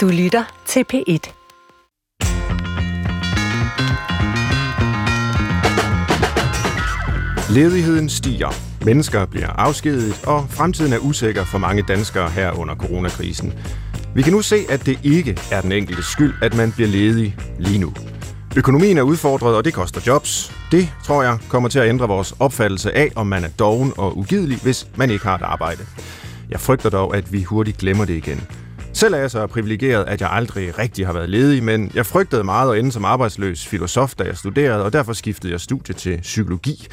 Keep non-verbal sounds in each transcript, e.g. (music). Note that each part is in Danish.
Du lytter til P1. Ledigheden stiger. Mennesker bliver afskediget, og fremtiden er usikker for mange danskere her under coronakrisen. Vi kan nu se, at det ikke er den enkelte skyld, at man bliver ledig lige nu. Økonomien er udfordret, og det koster jobs. Det, tror jeg, kommer til at ændre vores opfattelse af, om man er doven og ugidelig, hvis man ikke har et arbejde. Jeg frygter dog, at vi hurtigt glemmer det igen. Selv er jeg så privilegeret, at jeg aldrig rigtig har været ledig, men jeg frygtede meget at ende som arbejdsløs filosof, da jeg studerede, og derfor skiftede jeg studie til psykologi.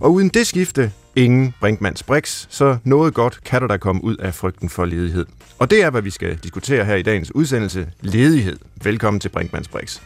Og uden det skifte, ingen Brinkmanns Brix, så noget godt kan der da komme ud af frygten for ledighed. Og det er, hvad vi skal diskutere her i dagens udsendelse, ledighed. Velkommen til Brinkmanns Brix.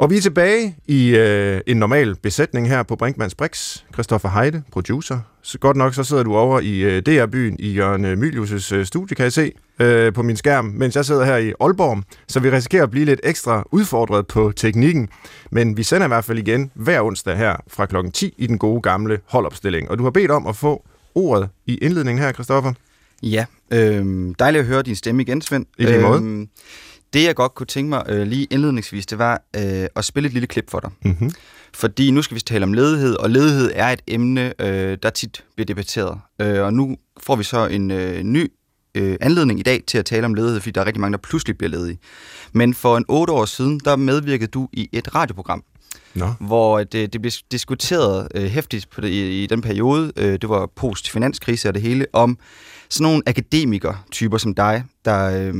Og vi er tilbage i øh, en normal besætning her på Brinkmanns Brix. Christoffer Heide, producer. Så godt nok så sidder du over i øh, DR-byen i Jørgen øh, Mylius' øh, studie, kan jeg se øh, på min skærm, mens jeg sidder her i Aalborg. Så vi risikerer at blive lidt ekstra udfordret på teknikken. Men vi sender i hvert fald igen hver onsdag her fra klokken 10 i den gode gamle holdopstilling. Og du har bedt om at få ordet i indledningen her, Christoffer. Ja, øh, dejligt at høre din stemme igen, Svend. I lige måde. Øhm, det, jeg godt kunne tænke mig øh, lige indledningsvis, det var øh, at spille et lille klip for dig. Mm-hmm. Fordi nu skal vi tale om ledighed, og ledighed er et emne, øh, der tit bliver debatteret. Øh, og nu får vi så en øh, ny øh, anledning i dag til at tale om ledighed, fordi der er rigtig mange, der pludselig bliver ledige. Men for en otte år siden, der medvirkede du i et radioprogram, Nå. hvor det, det blev diskuteret øh, hæftigt på det, i, i den periode, øh, det var post-finanskrise og det hele, om sådan nogle akademiker-typer som dig, der øh,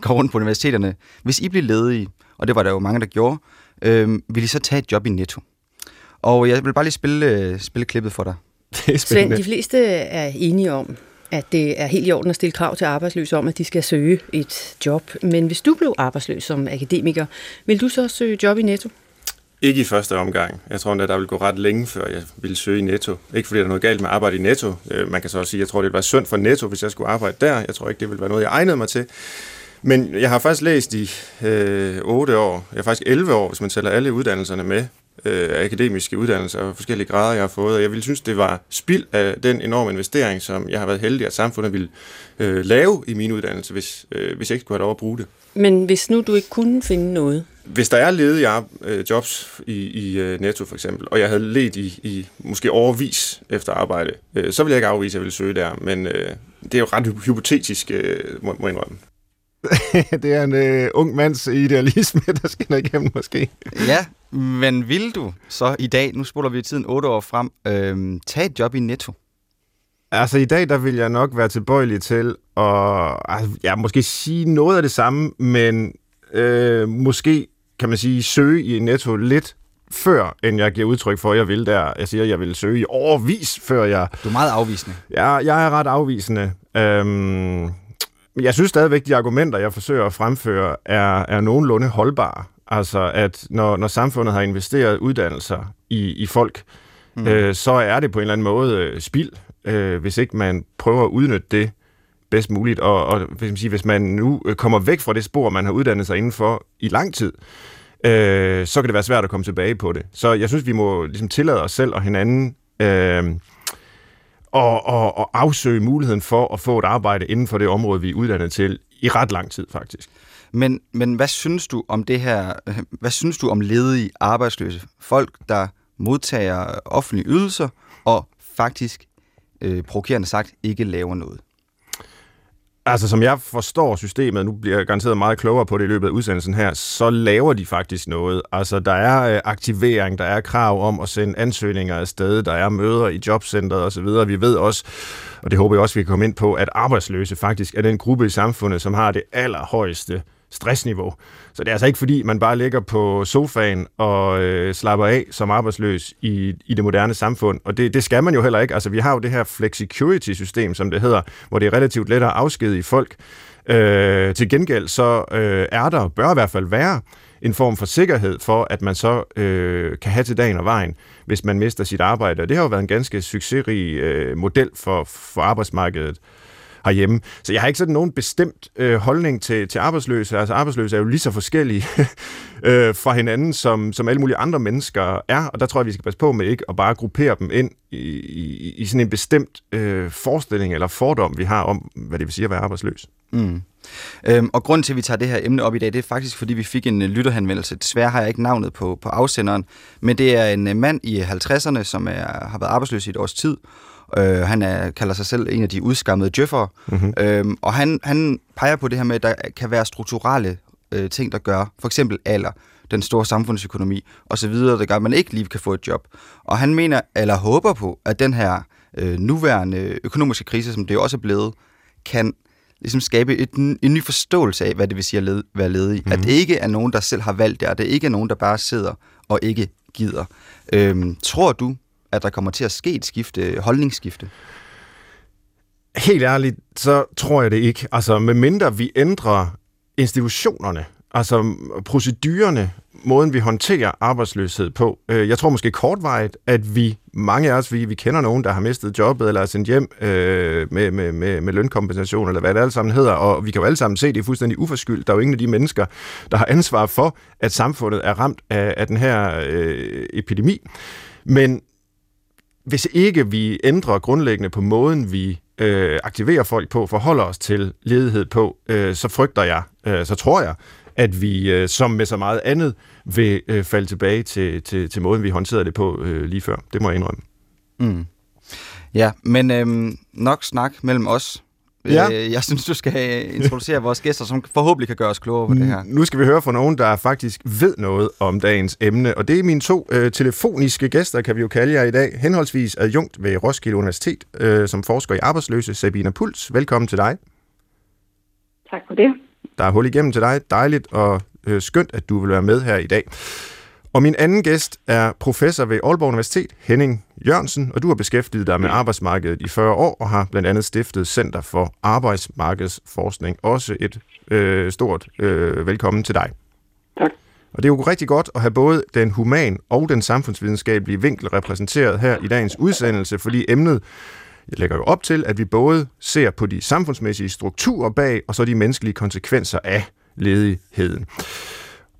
går rundt på universiteterne, hvis I blev ledige, og det var der jo mange, der gjorde, øh, ville I så tage et job i Netto? Og jeg vil bare lige spille, øh, spille klippet for dig. (laughs) Det er Svend, de fleste er enige om, at det er helt i orden at stille krav til arbejdsløse om, at de skal søge et job. Men hvis du blev arbejdsløs som akademiker, vil du så søge job i Netto? Ikke i første omgang. Jeg tror endda, der vil gå ret længe, før jeg ville søge i Netto. Ikke fordi der er noget galt med at arbejde i Netto. Øh, man kan så også sige, at jeg tror, det ville være synd for Netto, hvis jeg skulle arbejde der. Jeg tror ikke, det ville være noget, jeg egnede mig til. Men jeg har faktisk læst i øh, 8 år, jeg ja, faktisk 11 år, hvis man tæller alle uddannelserne med, øh, akademiske uddannelser og forskellige grader, jeg har fået. Og jeg ville synes, det var spild af den enorme investering, som jeg har været heldig, at samfundet ville øh, lave i min uddannelse, hvis, øh, hvis jeg ikke skulle have lov at bruge det. Men hvis nu du ikke kunne finde noget, Hvis der er ledige øh, jobs i, i øh, Netto for eksempel, og jeg havde let i, i måske overvis efter arbejde, øh, så vil jeg ikke afvise, at jeg vil søge der. Men øh, det er jo ret hy- hypotetisk, øh, må, må jeg indrømme. (laughs) det er en øh, ung mands idealisme, (laughs) der skinner igennem måske. Ja, men vil du så i dag, nu spoler vi tiden otte år frem, øh, tage et job i Netto? Altså i dag, der vil jeg nok være tilbøjelig til at altså, ja, måske sige noget af det samme, men øh, måske kan man sige søge i Netto lidt før, end jeg giver udtryk for, at jeg vil der. Jeg siger, at jeg vil søge i overvis, før jeg Du er meget afvisende. Jeg, jeg er ret afvisende. Øhm, jeg synes stadigvæk, de argumenter, jeg forsøger at fremføre, er, er nogenlunde holdbare. Altså, at når, når samfundet har investeret uddannelser i, i folk, mm. øh, så er det på en eller anden måde øh, spild, øh, hvis ikke man prøver at udnytte det bedst muligt. Og, og hvis, man siger, hvis man nu øh, kommer væk fra det spor, man har uddannet sig indenfor i lang tid, øh, så kan det være svært at komme tilbage på det. Så jeg synes, vi må ligesom tillade os selv og hinanden øh, og, og, og afsøge muligheden for at få et arbejde inden for det område, vi er uddannet til i ret lang tid faktisk. Men, men hvad synes du om det her, (laughs) hvad synes du om ledige arbejdsløse? Folk, der modtager offentlige ydelser og faktisk, øh, provokerende sagt, ikke laver noget. Altså, som jeg forstår systemet, nu bliver jeg garanteret meget klogere på det i løbet af udsendelsen her, så laver de faktisk noget. Altså, der er øh, aktivering, der er krav om at sende ansøgninger afsted, der er møder i jobcentret osv. Vi ved også, og det håber jeg også, vi kan komme ind på, at arbejdsløse faktisk er den gruppe i samfundet, som har det allerhøjeste stressniveau. Så det er altså ikke fordi, man bare ligger på sofaen og øh, slapper af som arbejdsløs i, i det moderne samfund. Og det, det skal man jo heller ikke. Altså vi har jo det her flexicurity-system, som det hedder, hvor det er relativt let at afskedige folk. Øh, til gengæld så øh, er der, bør i hvert fald være, en form for sikkerhed for, at man så øh, kan have til dagen og vejen, hvis man mister sit arbejde. Og det har jo været en ganske succesrig øh, model for, for arbejdsmarkedet herhjemme. Så jeg har ikke sådan nogen bestemt øh, holdning til, til arbejdsløse. Altså arbejdsløse er jo lige så forskellige (laughs) øh, fra hinanden, som, som alle mulige andre mennesker er, og der tror jeg, vi skal passe på med ikke at bare gruppere dem ind i, i, i sådan en bestemt øh, forestilling eller fordom, vi har om, hvad det vil sige at være arbejdsløs. Mm. Øhm, og grunden til, at vi tager det her emne op i dag, det er faktisk, fordi vi fik en øh, lytterhenvendelse. Desværre har jeg ikke navnet på, på afsenderen, men det er en øh, mand i 50'erne, som er, har været arbejdsløs i et års tid, Øh, han er, kalder sig selv en af de udskammede djøffere, mm-hmm. øhm, og han, han peger på det her med, at der kan være strukturelle øh, ting, der gør, for eksempel alder, den store samfundsøkonomi osv., der gør, at man ikke lige kan få et job. Og han mener, eller håber på, at den her øh, nuværende økonomiske krise, som det jo også er blevet, kan ligesom skabe et, en ny forståelse af, hvad det vil sige at led, være ledig. Mm-hmm. At det ikke er nogen, der selv har valgt det, og det ikke er nogen, der bare sidder og ikke gider. Øhm, tror du, at der kommer til at ske et skifte, holdningsskifte? Helt ærligt, så tror jeg det ikke. Altså, medmindre vi ændrer institutionerne, altså procedurerne, måden vi håndterer arbejdsløshed på. Øh, jeg tror måske kortvejet, at vi, mange af os, vi, vi kender nogen, der har mistet jobbet eller er sendt hjem øh, med, med, med, med lønkompensation, eller hvad det alt sammen hedder, og vi kan jo alle sammen se, det er fuldstændig uforskyldt. Der er jo ingen af de mennesker, der har ansvar for, at samfundet er ramt af, af den her øh, epidemi. Men hvis ikke vi ændrer grundlæggende på måden, vi øh, aktiverer folk på, forholder os til ledighed på, øh, så frygter jeg, øh, så tror jeg, at vi, øh, som med så meget andet, vil øh, falde tilbage til, til, til måden, vi håndterede det på øh, lige før. Det må jeg indrømme. Mm. Ja, men øh, nok snak mellem os. Ja. Øh, jeg synes, du skal introducere vores gæster, som forhåbentlig kan gøre os klogere på det her. Nu skal vi høre fra nogen, der faktisk ved noget om dagens emne, og det er mine to øh, telefoniske gæster, kan vi jo kalde jer i dag. Henholdsvis adjunkt ved Roskilde Universitet, øh, som forsker i arbejdsløse, Sabina Puls. Velkommen til dig. Tak for det. Der er hul igennem til dig. Dejligt og øh, skønt, at du vil være med her i dag. Og min anden gæst er professor ved Aalborg Universitet, Henning Jørgensen, og du har beskæftiget dig med arbejdsmarkedet i 40 år og har blandt andet stiftet Center for Arbejdsmarkedsforskning. Også et øh, stort øh, velkommen til dig. Tak. Og det er jo rigtig godt at have både den human og den samfundsvidenskabelige vinkel repræsenteret her i dagens udsendelse, fordi emnet jeg lægger jo op til, at vi både ser på de samfundsmæssige strukturer bag, og så de menneskelige konsekvenser af ledigheden.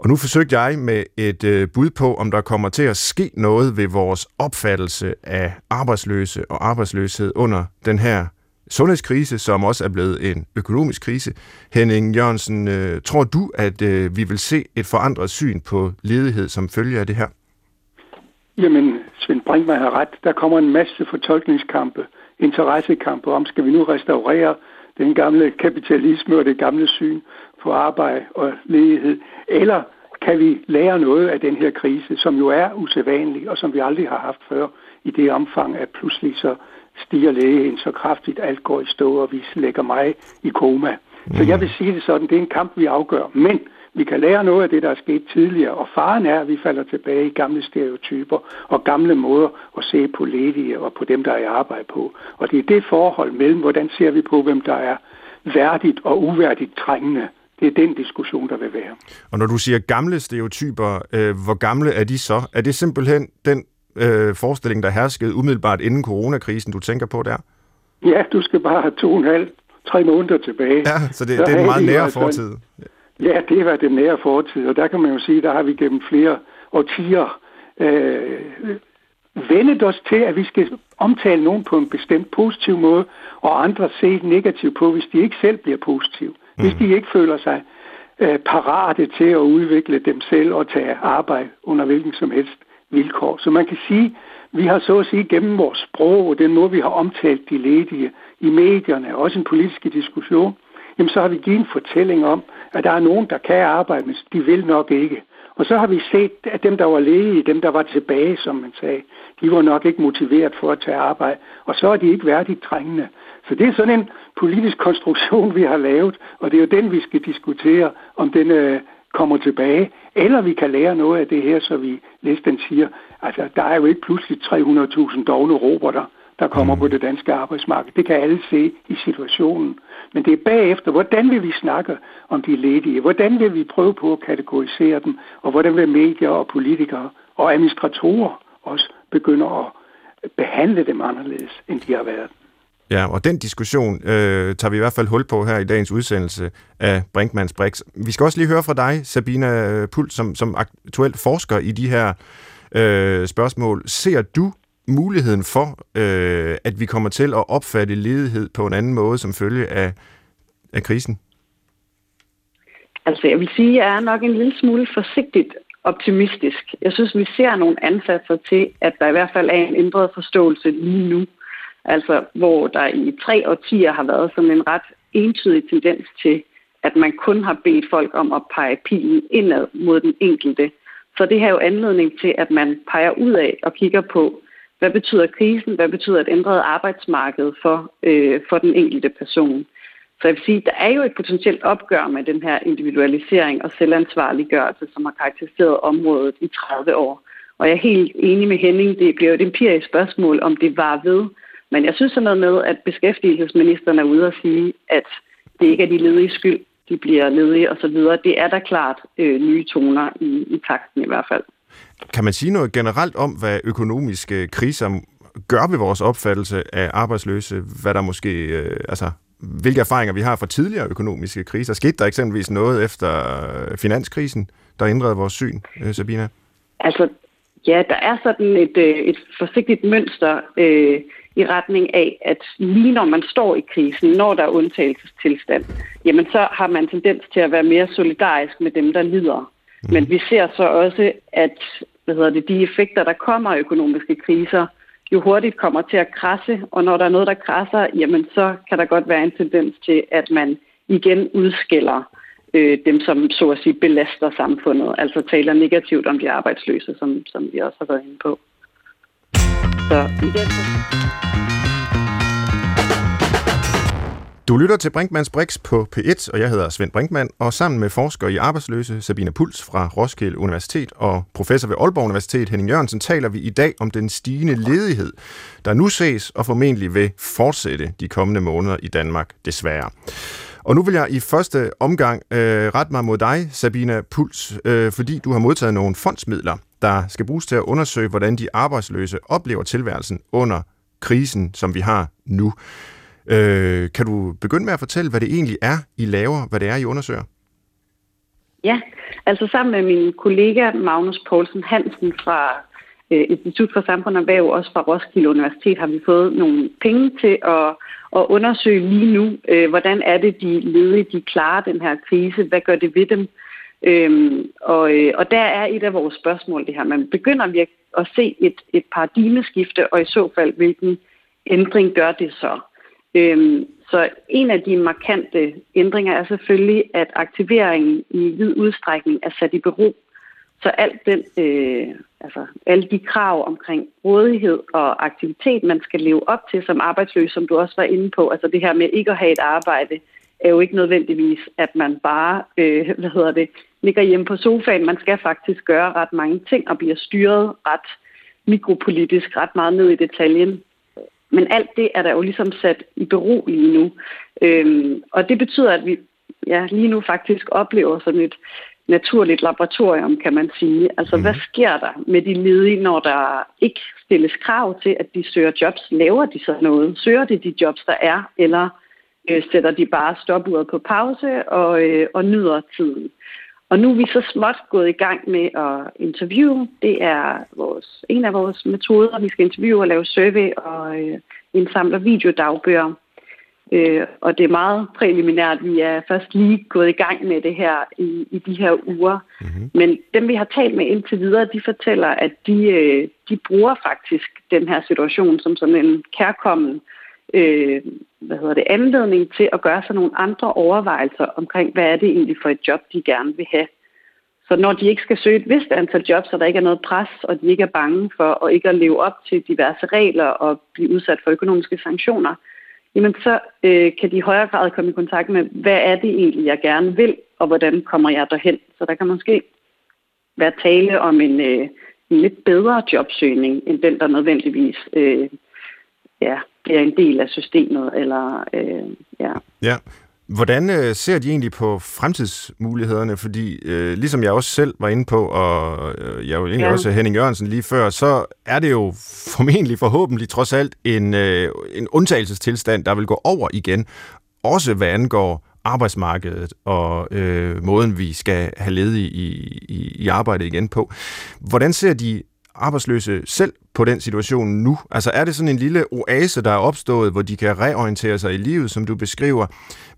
Og nu forsøgte jeg med et øh, bud på, om der kommer til at ske noget ved vores opfattelse af arbejdsløse og arbejdsløshed under den her sundhedskrise, som også er blevet en økonomisk krise. Henning Jørgensen, øh, tror du, at øh, vi vil se et forandret syn på ledighed som følge af det her? Jamen, Svend Brinkmann har ret. Der kommer en masse fortolkningskampe, interessekampe om, skal vi nu restaurere den gamle kapitalisme og det gamle syn på arbejde og ledighed, eller kan vi lære noget af den her krise, som jo er usædvanlig, og som vi aldrig har haft før, i det omfang, at pludselig så stiger lægen så kraftigt, alt går i stå, og vi lægger mig i koma. Mm. Så jeg vil sige det sådan, det er en kamp, vi afgør. Men vi kan lære noget af det, der er sket tidligere, og faren er, at vi falder tilbage i gamle stereotyper og gamle måder at se på ledige og på dem, der er i arbejde på. Og det er det forhold mellem, hvordan ser vi på, hvem der er værdigt og uværdigt trængende. Det er den diskussion, der vil være. Og når du siger gamle stereotyper, øh, hvor gamle er de så? Er det simpelthen den øh, forestilling, der herskede umiddelbart inden coronakrisen, du tænker på der? Ja, du skal bare have to og en halv, tre måneder tilbage. Ja, så det, så det er en meget nære fortid. Ja, det var den nære fortid, og der kan man jo sige, der har vi gennem flere årtier øh, vendet os til, at vi skal omtale nogen på en bestemt positiv måde, og andre se negativt på, hvis de ikke selv bliver positive. Mm. Hvis de ikke føler sig øh, parate til at udvikle dem selv og tage arbejde under hvilken som helst vilkår. Så man kan sige, vi har så at sige gennem vores sprog og den måde, vi har omtalt de ledige i medierne, også en politisk diskussion, jamen så har vi givet en fortælling om, at der er nogen, der kan arbejde, men de vil nok ikke. Og så har vi set, at dem, der var ledige, dem, der var tilbage, som man sagde, de var nok ikke motiveret for at tage arbejde, og så er de ikke værdigt trængende. Så det er sådan en politisk konstruktion, vi har lavet, og det er jo den, vi skal diskutere, om den øh, kommer tilbage, eller vi kan lære noget af det her, så vi næsten siger, altså der er jo ikke pludselig 300.000 dogne roboter, der kommer mm. på det danske arbejdsmarked. Det kan alle se i situationen. Men det er bagefter, hvordan vil vi snakke om de ledige? Hvordan vil vi prøve på at kategorisere dem? Og hvordan vil medier og politikere og administratorer også begynde at behandle dem anderledes, end de har været? Ja, og den diskussion øh, tager vi i hvert fald hul på her i dagens udsendelse af Brinkmanns Brix. Vi skal også lige høre fra dig, Sabina Pult, som, som aktuelt forsker i de her øh, spørgsmål. Ser du muligheden for, øh, at vi kommer til at opfatte ledighed på en anden måde som følge af, af krisen? Altså, jeg vil sige, at jeg er nok en lille smule forsigtigt optimistisk. Jeg synes, vi ser nogle ansatser til, at der i hvert fald er en ændret forståelse lige nu. Altså, hvor der i tre årtier har været sådan en ret entydig tendens til, at man kun har bedt folk om at pege pilen indad mod den enkelte. Så det her er jo anledning til, at man peger ud af og kigger på, hvad betyder krisen, hvad betyder et ændret arbejdsmarked for, øh, for den enkelte person. Så jeg vil sige, der er jo et potentielt opgør med den her individualisering og selvansvarliggørelse, som har karakteriseret området i 30 år. Og jeg er helt enig med Henning, det bliver jo et empirisk spørgsmål, om det var ved. Men jeg synes sådan noget med, at beskæftigelsesministeren er ude og sige, at det ikke er de ledige skyld, de bliver ledige osv. Det er da klart øh, nye toner i, i takten i hvert fald. Kan man sige noget generelt om, hvad økonomiske kriser gør ved vores opfattelse af arbejdsløse? Hvad der måske, øh, altså, hvilke erfaringer vi har fra tidligere økonomiske kriser? Skete der eksempelvis noget efter finanskrisen, der ændrede vores syn, øh, Sabina? Altså, ja, der er sådan et, øh, et forsigtigt mønster øh, i retning af, at lige når man står i krisen, når der er undtagelsestilstand, jamen så har man tendens til at være mere solidarisk med dem, der lider. Mm. Men vi ser så også, at hvad hedder det, de effekter, der kommer af økonomiske kriser, jo hurtigt kommer til at krasse, og når der er noget, der krasser, jamen så kan der godt være en tendens til, at man igen udskiller øh, dem, som så at sige belaster samfundet, altså taler negativt om de arbejdsløse, som, som vi også har været inde på. Så i den du lytter til Brinkmanns Brix på P1, og jeg hedder Svend Brinkmann, og sammen med forsker i arbejdsløse Sabine Puls fra Roskilde Universitet og professor ved Aalborg Universitet Henning Jørgensen taler vi i dag om den stigende ledighed, der nu ses og formentlig vil fortsætte de kommende måneder i Danmark, desværre. Og nu vil jeg i første omgang øh, rette mig mod dig, Sabina Puls, øh, fordi du har modtaget nogle fondsmidler, der skal bruges til at undersøge, hvordan de arbejdsløse oplever tilværelsen under krisen, som vi har nu. Øh, kan du begynde med at fortælle, hvad det egentlig er, I laver, hvad det er, I undersøger? Ja, altså sammen med min kollega Magnus Poulsen Hansen fra øh, Institut for Samfund og Erhverv, også fra Roskilde Universitet, har vi fået nogle penge til at, at undersøge lige nu, øh, hvordan er det, de ledige de klarer den her krise, hvad gør det ved dem? Øhm, og, øh, og der er et af vores spørgsmål det her, man begynder virkelig at se et, et paradigmeskifte, og i så fald, hvilken ændring gør det så? Øhm, så en af de markante ændringer er selvfølgelig, at aktiveringen i vid udstrækning er sat i bero. Så alt den, øh, altså alle de krav omkring rådighed og aktivitet, man skal leve op til som arbejdsløs, som du også var inde på, altså det her med ikke at have et arbejde, er jo ikke nødvendigvis, at man bare, øh, (laughs) hvad hedder det, ligger hjemme på sofaen. Man skal faktisk gøre ret mange ting og bliver styret ret mikropolitisk, ret meget ned i detaljen. Men alt det er der jo ligesom sat i bero lige nu. Øhm, og det betyder, at vi ja, lige nu faktisk oplever sådan et naturligt laboratorium, kan man sige. Altså, mm. hvad sker der med de ledige, når der ikke stilles krav til, at de søger jobs? Laver de så noget? Søger de de jobs, der er? Eller øh, sætter de bare stopuret på pause og, øh, og nyder tiden? Og nu er vi så småt gået i gang med at interviewe. Det er vores, en af vores metoder. Vi skal interviewe og lave survey og øh, indsamle videodagbøger. Øh, og det er meget præliminært. Vi er først lige gået i gang med det her i, i de her uger. Mm-hmm. Men dem, vi har talt med indtil videre, de fortæller, at de, øh, de bruger faktisk den her situation som sådan en kærkommen øh, hvad hedder det, anledning til at gøre sig nogle andre overvejelser omkring, hvad er det egentlig for et job, de gerne vil have. Så når de ikke skal søge et vist antal jobs, så der ikke er noget pres, og de ikke er bange for at ikke at leve op til diverse regler og blive udsat for økonomiske sanktioner, jamen så øh, kan de i højere grad komme i kontakt med, hvad er det egentlig, jeg gerne vil, og hvordan kommer jeg derhen. Så der kan måske være tale om en, øh, en lidt bedre jobsøgning, end den, der nødvendigvis øh, ja, bliver en del af systemet. Eller, øh, ja. ja. Hvordan øh, ser de egentlig på fremtidsmulighederne? Fordi øh, ligesom jeg også selv var inde på, og øh, jeg jo egentlig ja. også Henning Jørgensen lige før, så er det jo formentlig forhåbentlig trods alt en, øh, en undtagelsestilstand, der vil gå over igen. Også hvad angår arbejdsmarkedet og øh, måden, vi skal have ledige i, i, i arbejde igen på. Hvordan ser de arbejdsløse selv på den situation nu? Altså er det sådan en lille oase, der er opstået, hvor de kan reorientere sig i livet, som du beskriver,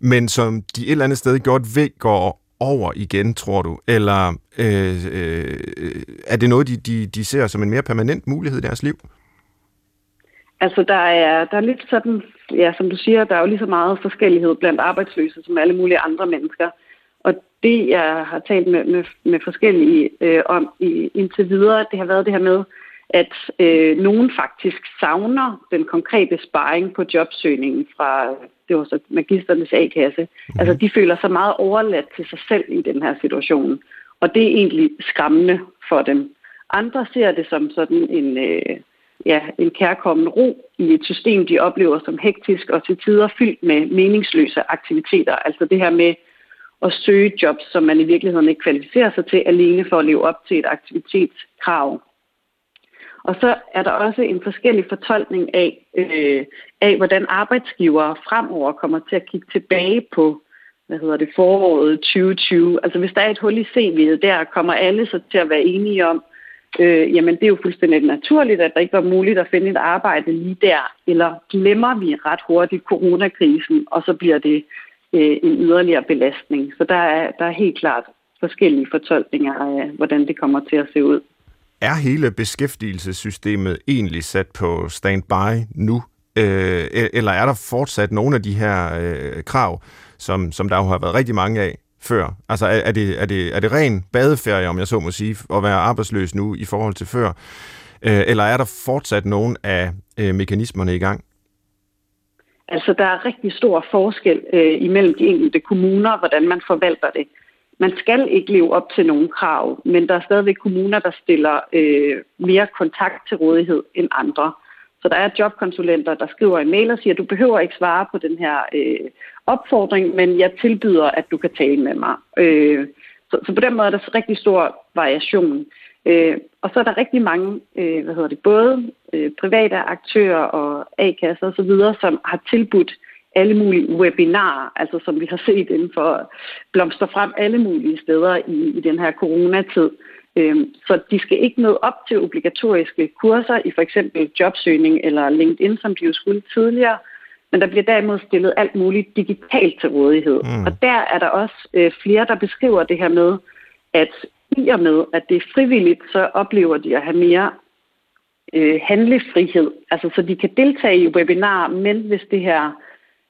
men som de et eller andet sted godt ved går over igen, tror du? Eller øh, øh, er det noget, de, de, de ser som en mere permanent mulighed i deres liv? Altså, der er, der er lidt sådan, ja, som du siger, der er jo lige så meget forskellighed blandt arbejdsløse som alle mulige andre mennesker. Det, jeg har talt med, med, med forskellige øh, om i, indtil videre, det har været det her med, at øh, nogen faktisk savner den konkrete sparring på jobsøgningen fra, det var så magisternes A-kasse. Mm. Altså, de føler sig meget overladt til sig selv i den her situation. Og det er egentlig skræmmende for dem. Andre ser det som sådan en, øh, ja, en kærkommen ro i et system, de oplever som hektisk og til tider fyldt med meningsløse aktiviteter. Altså det her med at søge jobs, som man i virkeligheden ikke kvalificerer sig til, alene for at leve op til et aktivitetskrav. Og så er der også en forskellig fortolkning af, øh, af hvordan arbejdsgivere fremover kommer til at kigge tilbage på hvad hedder det, foråret 2020. Altså hvis der er et hul i CV'et der, kommer alle så til at være enige om, øh, jamen det er jo fuldstændig naturligt, at der ikke var muligt at finde et arbejde lige der, eller glemmer vi ret hurtigt coronakrisen, og så bliver det øh, en yderligere belastning. Så der er, der er helt klart forskellige fortolkninger af, hvordan det kommer til at se ud. Er hele beskæftigelsessystemet egentlig sat på standby nu? Øh, e-, eller er der fortsat nogle af de her øh, krav, som, som der jo har været rigtig mange af, før? Altså er, er, det, er, det, er det ren badeferie, om jeg så må sige, at være arbejdsløs nu i forhold til før? Øh, eller er der fortsat nogle af øh, mekanismerne i gang? Altså der er rigtig stor forskel øh, imellem de enkelte kommuner, hvordan man forvalter det. Man skal ikke leve op til nogle krav, men der er stadigvæk kommuner, der stiller øh, mere kontakt til rådighed end andre. Så der er jobkonsulenter, der skriver en mail og siger, du behøver ikke svare på den her øh, opfordring, men jeg tilbyder, at du kan tale med mig. Øh, så, så på den måde er der rigtig stor variation. Øh, og så er der rigtig mange, øh, hvad hedder det, både øh, private aktører og A-kasser osv., som har tilbudt alle mulige webinarer, altså som vi har set inden for blomster frem alle mulige steder i, i den her coronatid. Øh, så de skal ikke møde op til obligatoriske kurser i for eksempel jobsøgning eller LinkedIn, som de jo skulle tidligere, men der bliver derimod stillet alt muligt digitalt til rådighed. Mm. Og der er der også øh, flere, der beskriver det her med, at i og med, at det er frivilligt, så oplever de at have mere øh, handlefrihed. Altså, så de kan deltage i webinar, men hvis det her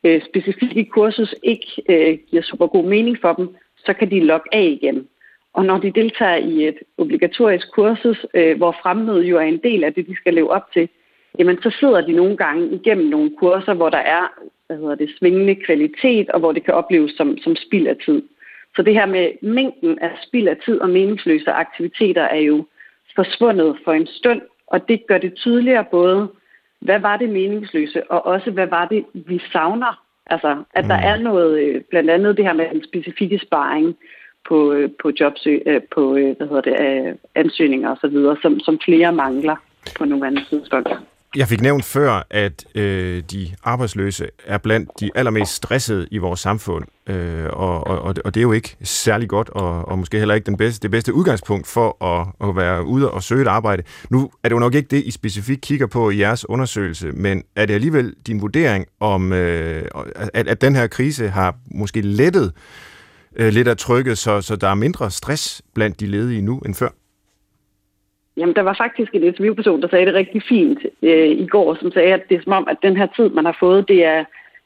øh, specifikke kursus ikke øh, giver super god mening for dem, så kan de logge af igen. Og når de deltager i et obligatorisk kursus, øh, hvor fremmøde jo er en del af det, de skal leve op til, jamen så sidder de nogle gange igennem nogle kurser, hvor der er hvad hedder det, svingende kvalitet, og hvor det kan opleves som, som spild af tid. Så det her med mængden af spild af tid og meningsløse aktiviteter er jo forsvundet for en stund, og det gør det tydeligere både, hvad var det meningsløse, og også hvad var det, vi savner. Altså, at der mm. er noget, øh, blandt andet det her med en specifikke sparring på, øh, på jobsøg, øh, på hvad hedder det, ansøgninger osv., som, som flere mangler på nuværende tidspunkt. Jeg fik nævnt før, at øh, de arbejdsløse er blandt de allermest stressede i vores samfund, øh, og, og, og det er jo ikke særlig godt, og, og måske heller ikke den bedste, det bedste udgangspunkt for at, at være ude og søge et arbejde. Nu er det jo nok ikke det, I specifikt kigger på i jeres undersøgelse, men er det alligevel din vurdering om, øh, at, at den her krise har måske lettet øh, lidt af trykket, så, så der er mindre stress blandt de ledige nu end før? Jamen, der var faktisk en interviewperson, der sagde det rigtig fint øh, i går, som sagde, at det er som om, at den her tid, man har fået, det er,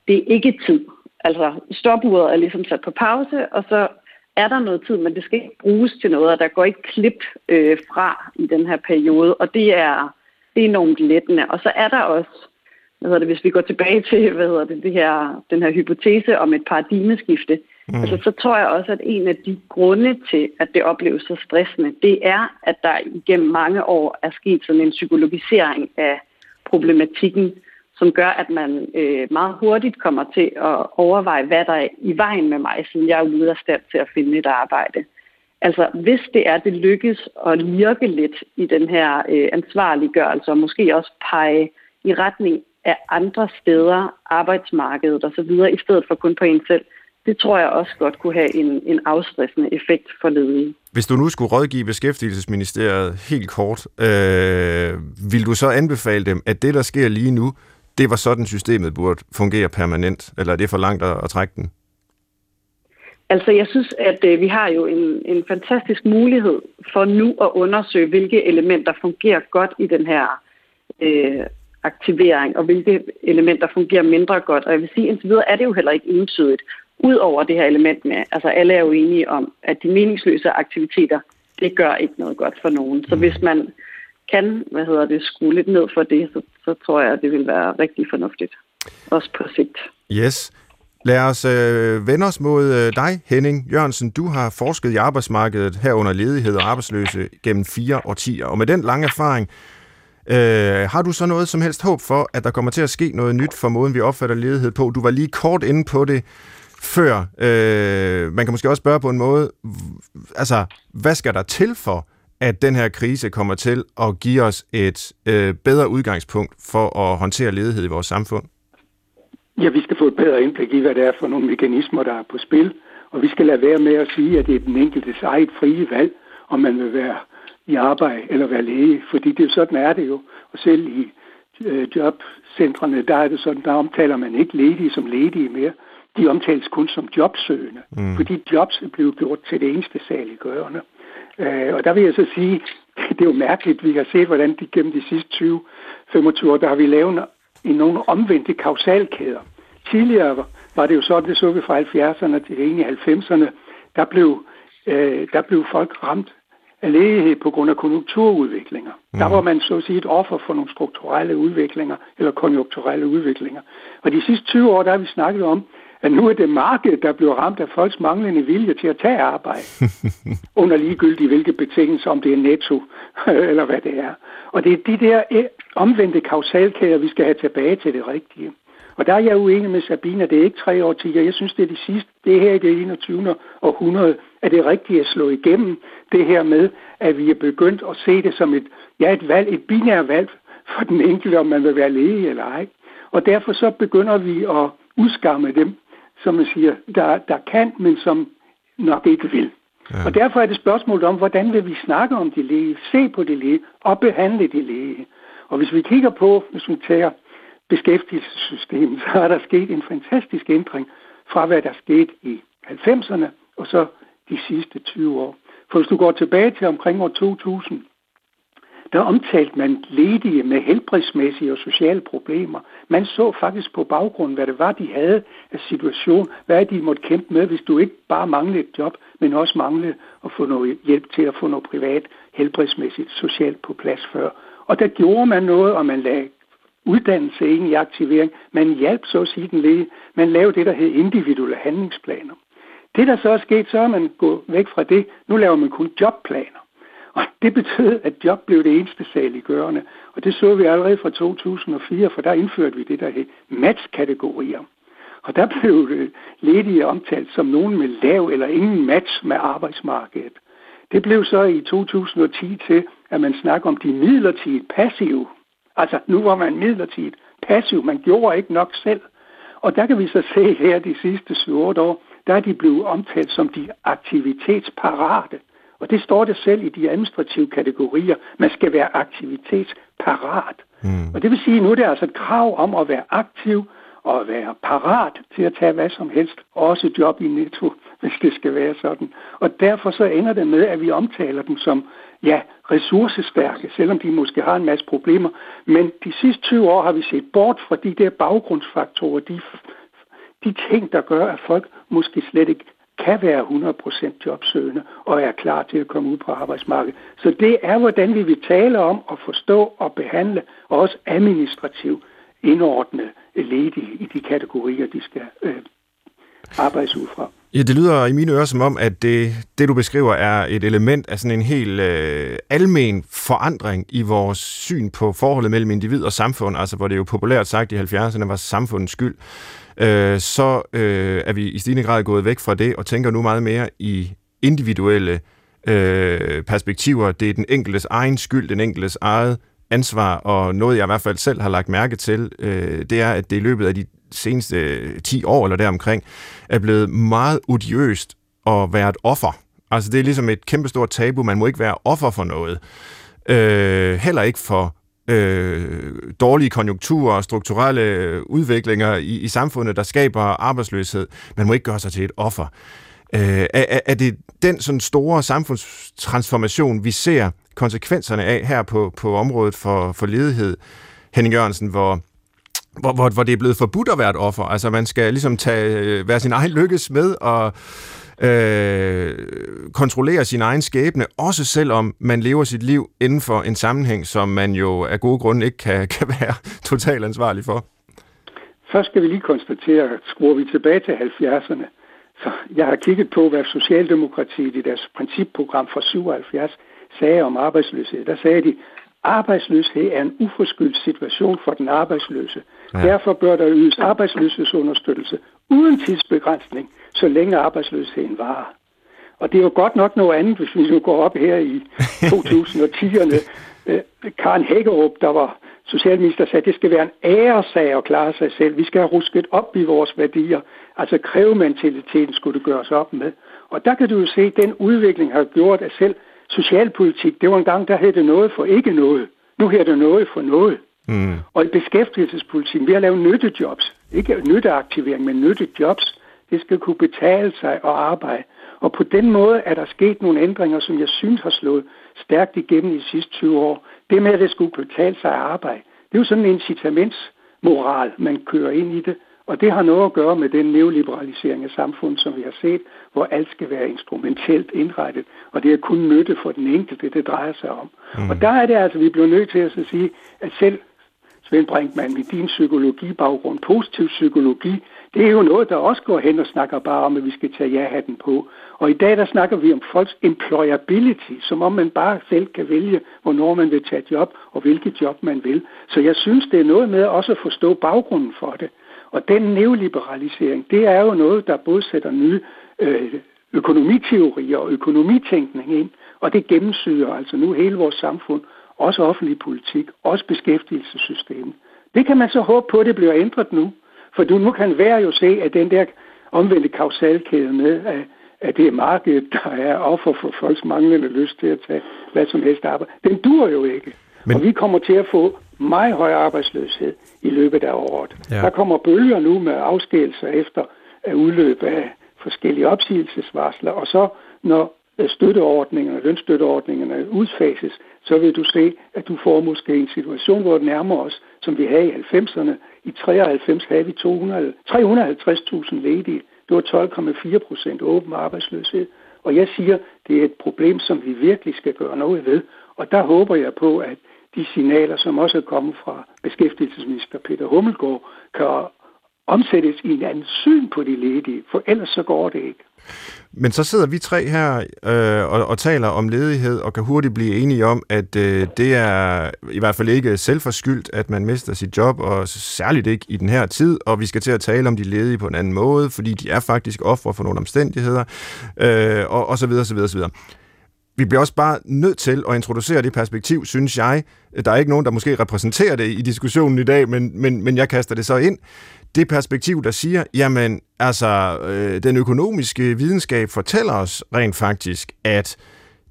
det er ikke tid. Altså, stopuret er ligesom sat på pause, og så er der noget tid, men det skal ikke bruges til noget, og der går ikke klip øh, fra i den her periode, og det er, det er enormt lettende. Og så er der også, hvad hedder det, hvis vi går tilbage til hvad hedder det, det her, den her hypotese om et paradigmeskifte, Mm. Altså, så tror jeg også, at en af de grunde til, at det opleves så stressende, det er, at der igennem mange år er sket sådan en psykologisering af problematikken, som gør, at man øh, meget hurtigt kommer til at overveje, hvad der er i vejen med mig, siden jeg er ude af stand til at finde et arbejde. Altså, hvis det er, det lykkes at lirke lidt i den her øh, ansvarliggørelse, og måske også pege i retning af andre steder, arbejdsmarkedet osv., i stedet for kun på en selv, det tror jeg også godt kunne have en, en afstressende effekt for ledige. Hvis du nu skulle rådgive Beskæftigelsesministeriet helt kort, øh, vil du så anbefale dem, at det, der sker lige nu, det var sådan, systemet burde fungere permanent, eller er det for langt at, at trække den? Altså, jeg synes, at øh, vi har jo en, en fantastisk mulighed for nu at undersøge, hvilke elementer fungerer godt i den her øh, aktivering, og hvilke elementer fungerer mindre godt. Og jeg vil sige, indtil videre er det jo heller ikke entydigt. Udover det her element med, altså alle er jo enige om, at de meningsløse aktiviteter, det gør ikke noget godt for nogen. Så hvis man kan, hvad hedder det, skrue lidt ned for det, så, så tror jeg, at det vil være rigtig fornuftigt. Også på sigt. Yes. Lad os øh, vende os mod øh, dig, Henning Jørgensen. Du har forsket i arbejdsmarkedet herunder ledighed og arbejdsløse gennem fire årtier. Og med den lange erfaring, øh, har du så noget som helst håb for, at der kommer til at ske noget nyt for måden, vi opfatter ledighed på? Du var lige kort inde på det før. Øh, man kan måske også spørge på en måde, altså, hvad skal der til for, at den her krise kommer til at give os et øh, bedre udgangspunkt for at håndtere ledighed i vores samfund? Ja, vi skal få et bedre indblik i, hvad det er for nogle mekanismer, der er på spil. Og vi skal lade være med at sige, at det er den enkeltes eget frie valg, om man vil være i arbejde eller være læge. Fordi det er sådan er det jo. Og selv i øh, jobcentrene, der er det sådan, der omtaler man ikke ledige som ledige mere. De omtales kun som jobsøgende. Mm. Fordi jobs er blevet gjort til det eneste saliggørende. Øh, og der vil jeg så sige, (laughs) det er jo mærkeligt, vi har set, hvordan de gennem de sidste 20-25 år, der har vi lavet i nogle omvendte kausalkæder. Tidligere var det jo sådan, det så vi fra 70'erne til i 90'erne, der blev, øh, der blev folk ramt af ledighed på grund af konjunkturudviklinger. Mm. Der var man så at sige et offer for nogle strukturelle udviklinger eller konjunkturelle udviklinger. Og de sidste 20 år, der har vi snakket om, at nu er det markedet, der bliver ramt af folks manglende vilje til at tage arbejde. (laughs) under ligegyldigt hvilke betingelser, om det er netto (laughs) eller hvad det er. Og det er de der eh, omvendte kausalkæder, vi skal have tilbage til det rigtige. Og der er jeg uenig med Sabine, det er ikke tre år til. Jeg synes, det er det sidste, det er her i det 21. århundrede, at det er rigtigt at slå igennem det her med, at vi er begyndt at se det som et, ja, et valg, et binært valg for den enkelte, om man vil være læge eller ej. Og derfor så begynder vi at udskamme dem, som man siger, der, der kan, men som nok ikke vil. Ja. Og derfor er det spørgsmålet om, hvordan vil vi snakke om de læge, se på de læge og behandle de læge. Og hvis vi kigger på, hvis vi tager beskæftigelsessystemet, så er der sket en fantastisk ændring fra hvad der skete i 90'erne og så de sidste 20 år. For hvis du går tilbage til omkring år 2000, der omtalte man ledige med helbredsmæssige og sociale problemer. Man så faktisk på baggrund, hvad det var, de havde af situation, hvad de måtte kæmpe med, hvis du ikke bare manglede et job, men også manglede at få noget hjælp til at få noget privat, helbredsmæssigt, socialt på plads før. Og der gjorde man noget, og man lagde uddannelse ind i aktivering. Man hjalp så at sige den læge. Man lavede det, der hed individuelle handlingsplaner. Det, der så er sket, så er man gået væk fra det. Nu laver man kun jobplaner. Og det betød, at job blev det eneste saliggørende. Og det så vi allerede fra 2004, for der indførte vi det, der hed matchkategorier. Og der blev ledige omtalt som nogen med lav eller ingen match med arbejdsmarkedet. Det blev så i 2010 til, at man snakker om de midlertidigt passive. Altså, nu var man midlertidigt passiv. Man gjorde ikke nok selv. Og der kan vi så se her de sidste 7 år, der er de blevet omtalt som de aktivitetsparate. Og det står det selv i de administrative kategorier. Man skal være aktivitetsparat. Mm. Og det vil sige, at nu er det altså et krav om at være aktiv og at være parat til at tage hvad som helst. Også job i netto, (laughs) hvis det skal være sådan. Og derfor så ender det med, at vi omtaler dem som ja, ressourcestærke, selvom de måske har en masse problemer. Men de sidste 20 år har vi set bort fra de der baggrundsfaktorer, de, de ting, der gør, at folk måske slet ikke kan være 100% jobsøgende og er klar til at komme ud på arbejdsmarkedet. Så det er, hvordan vi vil tale om at forstå og behandle, og også administrativt indordne ledige i de kategorier, de skal øh, arbejdes ud fra. Ja, det lyder i mine ører som om, at det, det du beskriver er et element af sådan en helt øh, almen forandring i vores syn på forholdet mellem individ og samfund, altså hvor det jo populært sagt i 70'erne var samfundets skyld øh, så øh, er vi i stigende grad gået væk fra det og tænker nu meget mere i individuelle øh, perspektiver. Det er den enkeltes egen skyld, den enkeltes eget ansvar, og noget jeg i hvert fald selv har lagt mærke til, øh, det er, at det i løbet af de seneste øh, 10 år eller deromkring, er blevet meget odiøst at være et offer. Altså det er ligesom et kæmpestort tabu, man må ikke være offer for noget. Øh, heller ikke for øh, dårlige konjunkturer og strukturelle udviklinger i, i samfundet, der skaber arbejdsløshed. Man må ikke gøre sig til et offer. Øh, er, er det den sådan store samfundstransformation, vi ser konsekvenserne af her på, på området for, for ledighed, Henning Jørgensen, hvor, hvor, hvor, hvor det er blevet forbudt at være et offer? Altså man skal ligesom tage, øh, være sin egen lykkes med og øh, kontrollere sin egen skæbne, også selvom man lever sit liv inden for en sammenhæng, som man jo af gode grunde ikke kan, (laughs) kan være totalt ansvarlig for. Først skal vi lige konstatere, at skruer vi tilbage til 70'erne, så jeg har kigget på, hvad Socialdemokratiet i deres principprogram fra 77 sagde om arbejdsløshed. Der sagde de, arbejdsløshed er en uforskyldt situation for den arbejdsløse. Ja. Derfor bør der ydes arbejdsløshedsunderstøttelse uden tidsbegrænsning, så længe arbejdsløsheden varer. Og det er jo godt nok noget andet, hvis vi nu går op her i (laughs) 2010'erne. Øh, Karen Hækkerup, der var socialminister, sagde, at det skal være en æresag at klare sig selv. Vi skal have rusket op i vores værdier. Altså krævementaliteten skulle det gøres op med. Og der kan du jo se, at den udvikling har gjort, at selv socialpolitik, det var en gang, der hed det noget for ikke noget. Nu hedder det noget for noget. Mm. Og i beskæftigelsespolitikken, vi har lavet nyttejobs. Ikke nytteaktivering, men nyttejobs. Det skal kunne betale sig at arbejde. Og på den måde er der sket nogle ændringer, som jeg synes har slået stærkt igennem i de sidste 20 år. Det med, at det skulle betale sig at arbejde, det er jo sådan en incitamentsmoral, man kører ind i det. Og det har noget at gøre med den neoliberalisering af samfundet, som vi har set, hvor alt skal være instrumentelt indrettet, og det er kun nytte for den enkelte, det drejer sig om. Mm. Og der er det altså, vi bliver nødt til at sige, at selv Svend Brinkmann med din psykologibaggrund, positiv psykologi, det er jo noget, der også går hen og snakker bare om, at vi skal tage ja-hatten på. Og i dag, der snakker vi om folks employability, som om man bare selv kan vælge, hvornår man vil tage job, og hvilket job man vil. Så jeg synes, det er noget med også at forstå baggrunden for det. Og den neoliberalisering, det er jo noget, der både sætter nye øh, økonomiteorier og økonomitænkning ind, og det gennemsyrer altså nu hele vores samfund, også offentlig politik, også beskæftigelsessystemet. Det kan man så håbe på, at det bliver ændret nu. For du, nu kan hver jo se, at den der omvendte kausalkæde med, at, at det er markedet, der er offer for folks manglende lyst til at tage hvad som helst arbejde, den dur jo ikke. Men... Og vi kommer til at få meget høj arbejdsløshed i løbet af året. Ja. Der kommer bølger nu med afskedelser efter udløb af forskellige opsigelsesvarsler, og så når øh, støtteordningerne, lønstøtteordningerne udfases, så vil du se, at du får måske en situation, hvor det nærmer os, som vi havde i 90'erne. I 93 havde vi 350.000 ledige. Det var 12,4 procent åben arbejdsløshed. Og jeg siger, det er et problem, som vi virkelig skal gøre noget ved. Og der håber jeg på, at de signaler, som også er kommet fra beskæftigelsesminister Peter Hummelgaard, kan omsættes i en anden syn på de ledige, for ellers så går det ikke. Men så sidder vi tre her øh, og, og taler om ledighed og kan hurtigt blive enige om, at øh, det er i hvert fald ikke selvforskyldt, at man mister sit job, og særligt ikke i den her tid, og vi skal til at tale om de ledige på en anden måde, fordi de er faktisk ofre for nogle omstændigheder, øh, og, og så videre, så videre, så videre vi bliver også bare nødt til at introducere det perspektiv, synes jeg. Der er ikke nogen, der måske repræsenterer det i diskussionen i dag, men, men, men jeg kaster det så ind. Det perspektiv, der siger, jamen, altså, øh, den økonomiske videnskab fortæller os rent faktisk, at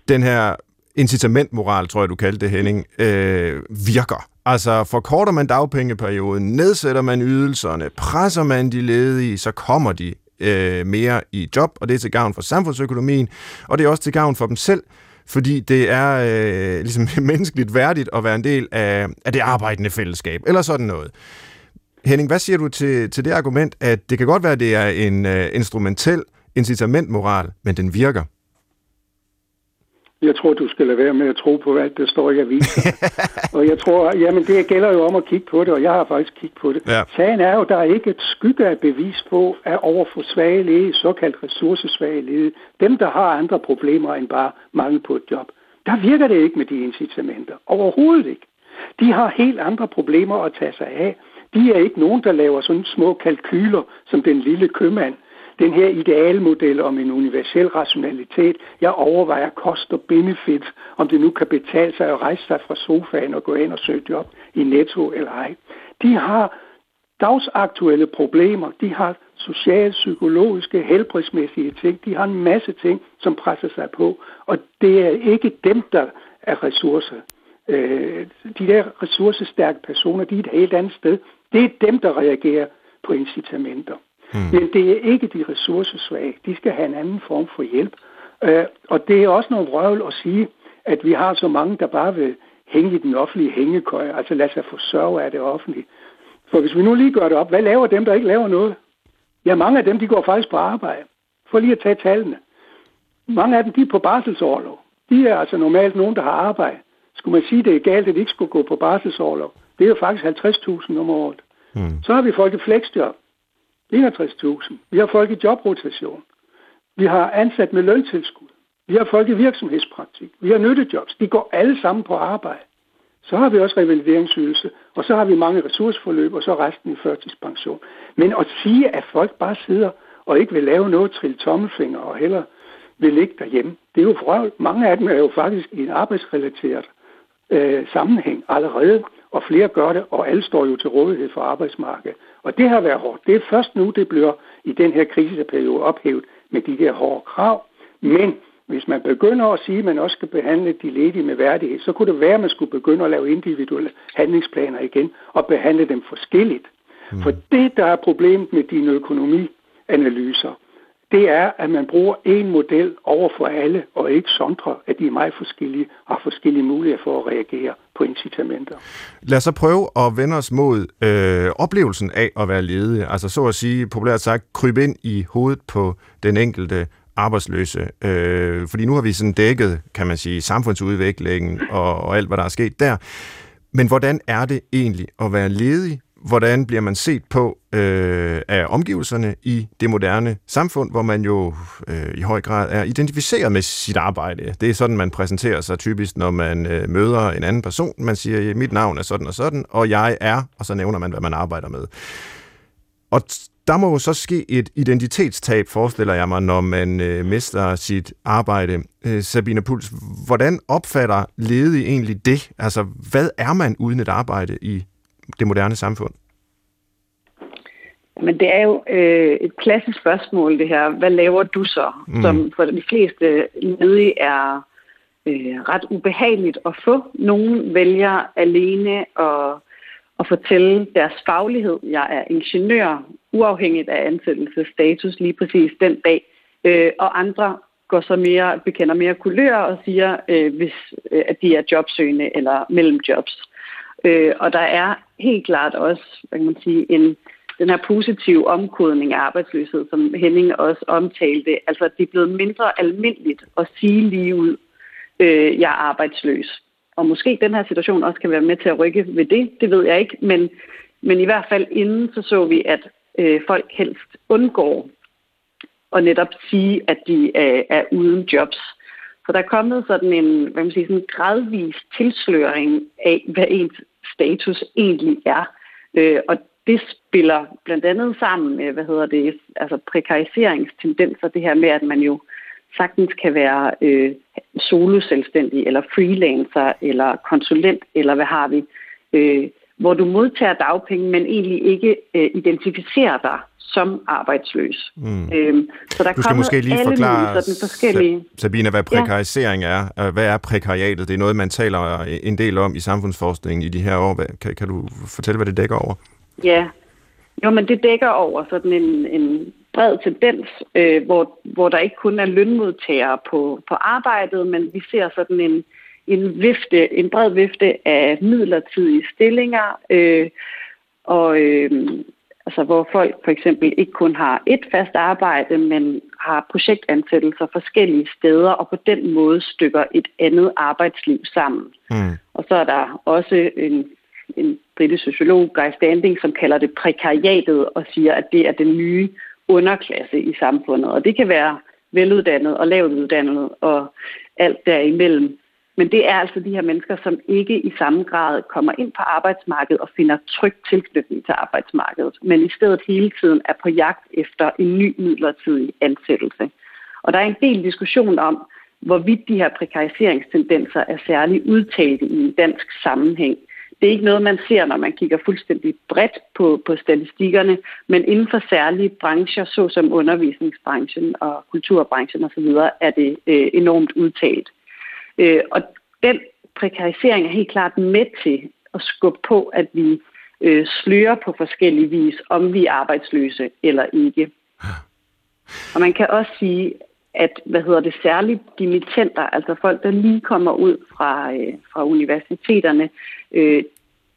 den her incitamentmoral, tror jeg, du kaldte det, Henning, øh, virker. Altså, forkorter man dagpengeperioden, nedsætter man ydelserne, presser man de ledige, så kommer de øh, mere i job, og det er til gavn for samfundsøkonomien, og det er også til gavn for dem selv, fordi det er øh, ligesom (laughs) menneskeligt værdigt at være en del af, af det arbejdende fællesskab, eller sådan noget. Henning, hvad siger du til, til det argument, at det kan godt være, at det er en uh, instrumentel incitamentmoral, men den virker? Jeg tror, du skal lade være med at tro på alt, der står i avisen. (laughs) og jeg tror, jamen det gælder jo om at kigge på det, og jeg har faktisk kigget på det. Ja. Sagen er jo, der er ikke et skygge af bevis på, at over for svage ledige, såkaldt ressourcesvage ledige, dem der har andre problemer end bare mangel på et job, der virker det ikke med de incitamenter. Overhovedet ikke. De har helt andre problemer at tage sig af. De er ikke nogen, der laver sådan små kalkyler som den lille købmand, den her idealmodel om en universel rationalitet. Jeg overvejer kost og benefit, om det nu kan betale sig at rejse sig fra sofaen og gå ind og søge job i Netto eller ej. De har dagsaktuelle problemer. De har sociale, psykologiske, helbredsmæssige ting. De har en masse ting, som presser sig på. Og det er ikke dem, der er ressourcer. Øh, de der ressourcestærke personer, de er et helt andet sted. Det er dem, der reagerer på incitamenter. Mm. Men det er ikke de ressourcesvage. De skal have en anden form for hjælp. Øh, og det er også noget vrøvl at sige, at vi har så mange, der bare vil hænge i den offentlige hængekøj, altså lade sig forsørge af det offentlige. For hvis vi nu lige gør det op, hvad laver dem, der ikke laver noget? Ja, mange af dem, de går faktisk på arbejde. For lige at tage tallene. Mange af dem, de er på barselsårlov. De er altså normalt nogen, der har arbejde. Skulle man sige, det er galt, at de ikke skulle gå på barselsårlov? Det er jo faktisk 50.000 om året. Mm. Så har vi folk i flexjob. 61.000. Vi har folk i jobrotation. Vi har ansat med løntilskud. Vi har folk i virksomhedspraktik. Vi har nyttejobs. De går alle sammen på arbejde. Så har vi også revalideringsydelse, og så har vi mange ressourceforløb, og så resten i førtidspension. Men at sige, at folk bare sidder og ikke vil lave noget, trille tommelfinger og heller vil ligge derhjemme, det er jo frøvl. Mange af dem er jo faktisk i en arbejdsrelateret øh, sammenhæng allerede, og flere gør det, og alle står jo til rådighed for arbejdsmarkedet. Og det har været hårdt. Det er først nu, det bliver i den her kriseperiode ophævet med de der hårde krav. Men hvis man begynder at sige, at man også skal behandle de ledige med værdighed, så kunne det være, at man skulle begynde at lave individuelle handlingsplaner igen og behandle dem forskelligt. Mm. For det, der er problemet med dine økonomianalyser, det er, at man bruger en model over for alle, og ikke sondre, at de er meget forskellige og har forskellige muligheder for at reagere på incitamenter. Lad os så prøve at vende os mod øh, oplevelsen af at være ledig. Altså så at sige, populært sagt, krybe ind i hovedet på den enkelte arbejdsløse. Øh, fordi nu har vi sådan dækket, kan man sige, samfundsudviklingen og, og alt, hvad der er sket der. Men hvordan er det egentlig at være ledig? Hvordan bliver man set på øh, af omgivelserne i det moderne samfund, hvor man jo øh, i høj grad er identificeret med sit arbejde? Det er sådan, man præsenterer sig typisk, når man øh, møder en anden person. Man siger, mit navn er sådan og sådan, og jeg er, og så nævner man, hvad man arbejder med. Og der må jo så ske et identitetstab, forestiller jeg mig, når man øh, mister sit arbejde. Øh, Sabine Puls, hvordan opfatter ledige egentlig det? Altså, hvad er man uden et arbejde i det moderne samfund? Men det er jo øh, et klassisk spørgsmål, det her. Hvad laver du så? Mm. Som for de fleste ledige er øh, ret ubehageligt at få. Nogle vælger alene at at fortælle deres faglighed. Jeg er ingeniør, uafhængigt af ansættelsesstatus lige præcis den dag. Øh, og andre går så mere, bekender mere kulør og siger, øh, hvis øh, at de er jobsøgende eller mellem jobs. Øh, og der er helt klart også, hvad kan man sige, en, den her positive omkodning af arbejdsløshed, som Henning også omtalte. Altså, det er blevet mindre almindeligt at sige lige ud, øh, jeg er arbejdsløs. Og måske den her situation også kan være med til at rykke ved det, det ved jeg ikke. Men, men i hvert fald inden så så vi, at øh, folk helst undgår at netop sige, at de øh, er uden jobs. Så der er kommet sådan en, hvad man siger, sådan en gradvis tilsløring af, hvad ens status egentlig er. Øh, og det spiller blandt andet sammen med, hvad hedder det, altså prekariseringstendenser, det her med, at man jo sagtens kan være øh, solo-selvstændig, eller freelancer, eller konsulent, eller hvad har vi, øh, hvor du modtager dagpenge, men egentlig ikke øh, identificerer dig som arbejdsløs. Mm. Øhm, så der du skal måske lige forklare, forskellige... Sabine, hvad prekarisering ja. er. Hvad er prekariatet? Det er noget, man taler en del om i samfundsforskningen i de her år. Kan, kan du fortælle, hvad det dækker over? Ja, jo, men det dækker over sådan en, en bred tendens, øh, hvor, hvor der ikke kun er lønmodtagere på, på arbejdet, men vi ser sådan en, en, vifte, en bred vifte af midlertidige stillinger, øh, og øh, altså, hvor folk for eksempel ikke kun har et fast arbejde, men har projektansættelser forskellige steder, og på den måde stykker et andet arbejdsliv sammen. Mm. Og så er der også en, en britisk sociolog, Guy Standing, som kalder det prekariatet, og siger, at det er den nye underklasse i samfundet. Og det kan være veluddannet og lavt uddannet og alt derimellem. Men det er altså de her mennesker, som ikke i samme grad kommer ind på arbejdsmarkedet og finder tryg tilknytning til arbejdsmarkedet, men i stedet hele tiden er på jagt efter en ny midlertidig ansættelse. Og der er en del diskussion om, hvorvidt de her prekariseringstendenser er særligt udtalte i en dansk sammenhæng det er ikke noget, man ser, når man kigger fuldstændig bredt på, på statistikkerne, men inden for særlige brancher, såsom undervisningsbranchen og kulturbranchen osv., er det øh, enormt udtalt. Øh, og den prekarisering er helt klart med til at skubbe på, at vi øh, sløre på forskellige vis, om vi er arbejdsløse eller ikke. Og man kan også sige, at hvad hedder det særligt dimittenter, altså folk, der lige kommer ud fra, øh, fra universiteterne, øh,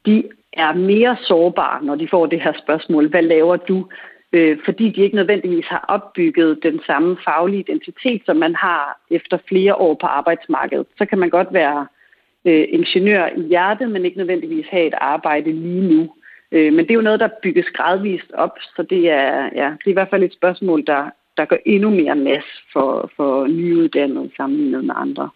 de er mere sårbare, når de får det her spørgsmål, hvad laver du? Øh, fordi de ikke nødvendigvis har opbygget den samme faglige identitet, som man har efter flere år på arbejdsmarkedet. Så kan man godt være øh, ingeniør i hjertet, men ikke nødvendigvis have et arbejde lige nu. Øh, men det er jo noget, der bygges gradvist op, så det er, ja, det er i hvert fald et spørgsmål, der, der gør endnu mere nas for, for nyuddannede sammenlignet med andre.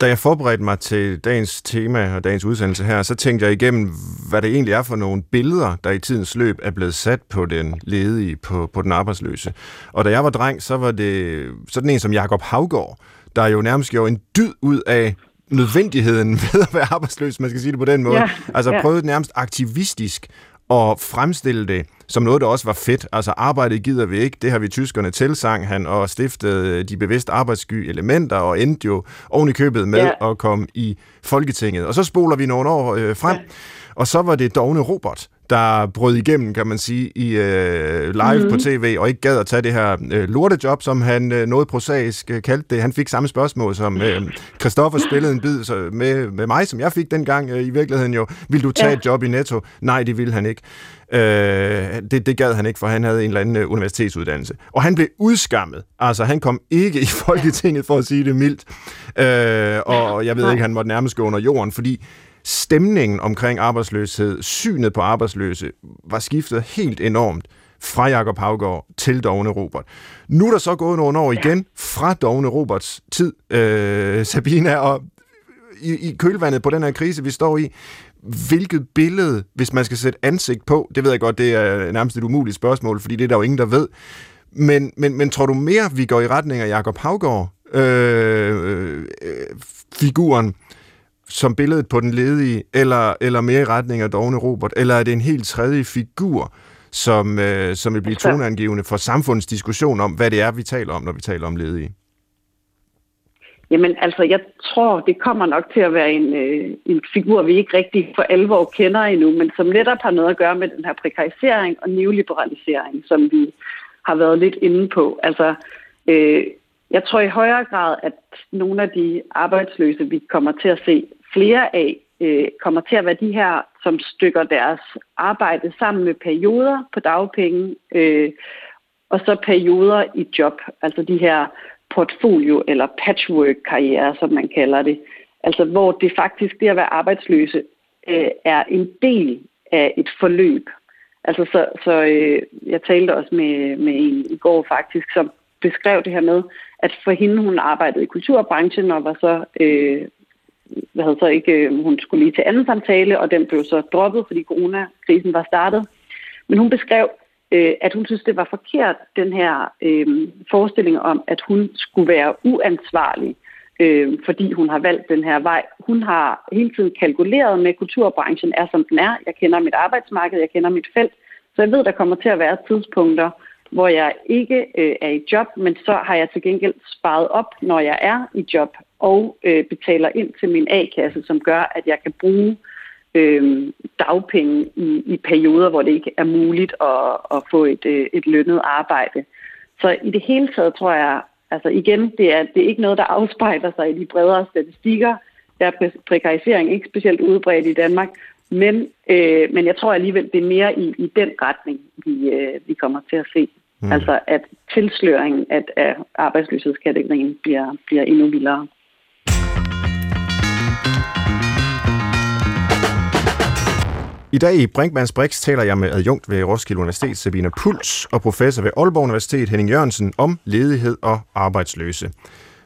Da jeg forberedte mig til dagens tema og dagens udsendelse her, så tænkte jeg igennem, hvad det egentlig er for nogle billeder, der i tidens løb er blevet sat på den ledige, på, på den arbejdsløse. Og da jeg var dreng, så var det sådan en som Jakob Havgård, der jo nærmest gjorde en dyd ud af nødvendigheden (laughs) ved at være arbejdsløs, man skal sige det på den måde. Ja, altså ja. prøvede nærmest aktivistisk at fremstille det som noget, der også var fedt. Altså arbejdet gider vi ikke, det har vi tyskerne tilsang han, og stiftede de bevidst arbejdssky elementer, og endte jo oven i købet med ja. at komme i Folketinget. Og så spoler vi nogle år øh, frem, ja. og så var det Dogne Robert, der brød igennem, kan man sige, i øh, live mm-hmm. på mhm. tv, og ikke gad at tage det her øh, lortejob, som han øh, noget prosaisk øh, kaldte det. Han fik samme spørgsmål, som øh, Christoffer spillede en bid så, med, med mig, som jeg fik dengang øh, i virkeligheden jo. Vil du tage ja. et job i Netto? Nej, det ville han ikke. Øh, det, det gad han ikke, for han havde en eller anden øh, universitetsuddannelse. Og han blev udskammet. Altså, han kom ikke i (laughs) Folketinget, for at sige det mildt. Øh, og jeg ved ikke, han måtte nærmest gå under jorden, fordi stemningen omkring arbejdsløshed, synet på arbejdsløse, var skiftet helt enormt fra Jakob Havgård til Dogne Robert. Nu er der så gået nogle år igen fra Dogne Roberts tid, øh, Sabina, og i, i kølvandet på den her krise, vi står i, hvilket billede, hvis man skal sætte ansigt på, det ved jeg godt, det er nærmest et umuligt spørgsmål, fordi det er der jo ingen, der ved, men, men, men tror du mere, vi går i retning af Jakob Havgård, øh, øh, figuren, som billedet på den ledige, eller, eller mere i retning af Dogne Robert, eller er det en helt tredje figur, som, øh, som vil blive toneangivende for samfundets diskussion om, hvad det er, vi taler om, når vi taler om ledige? Jamen altså, jeg tror, det kommer nok til at være en, øh, en figur, vi ikke rigtig for alvor kender endnu, men som netop har noget at gøre med den her prekarisering og neoliberalisering, som vi har været lidt inde på. Altså, øh, jeg tror i højere grad, at nogle af de arbejdsløse, vi kommer til at se flere af, øh, kommer til at være de her, som stykker deres arbejde sammen med perioder på dagpenge, øh, og så perioder i job, altså de her portfolio- eller patchwork-karriere, som man kalder det. Altså hvor det faktisk, det at være arbejdsløse, øh, er en del af et forløb. Altså så, så øh, jeg talte også med, med en i går faktisk, som beskrev det her med, at for hende, hun arbejdede i kulturbranchen og var så, øh, hvad havde så ikke, øh, hun skulle lige til anden samtale, og den blev så droppet, fordi coronakrisen var startet. Men hun beskrev, øh, at hun synes, det var forkert, den her øh, forestilling om, at hun skulle være uansvarlig, øh, fordi hun har valgt den her vej. Hun har hele tiden kalkuleret med, at kulturbranchen er, som den er. Jeg kender mit arbejdsmarked, jeg kender mit felt, så jeg ved, der kommer til at være tidspunkter, hvor jeg ikke øh, er i job, men så har jeg til gengæld sparet op, når jeg er i job, og øh, betaler ind til min A-kasse, som gør, at jeg kan bruge øh, dagpenge i, i perioder, hvor det ikke er muligt at, at få et, øh, et lønnet arbejde. Så i det hele taget tror jeg, altså igen, det er, det er ikke noget, der afspejler sig i de bredere statistikker. Der er prekarisering ikke specielt udbredt i Danmark, men, øh, men jeg tror alligevel, det er mere i, i den retning, vi, øh, vi kommer til at se. Mm. Altså at tilsløringen af, af arbejdsløshedskategorien bliver, bliver endnu vildere. I dag i Brinkmanns Brix taler jeg med adjunkt ved Roskilde Universitet, Sabine Puls, og professor ved Aalborg Universitet, Henning Jørgensen, om ledighed og arbejdsløse.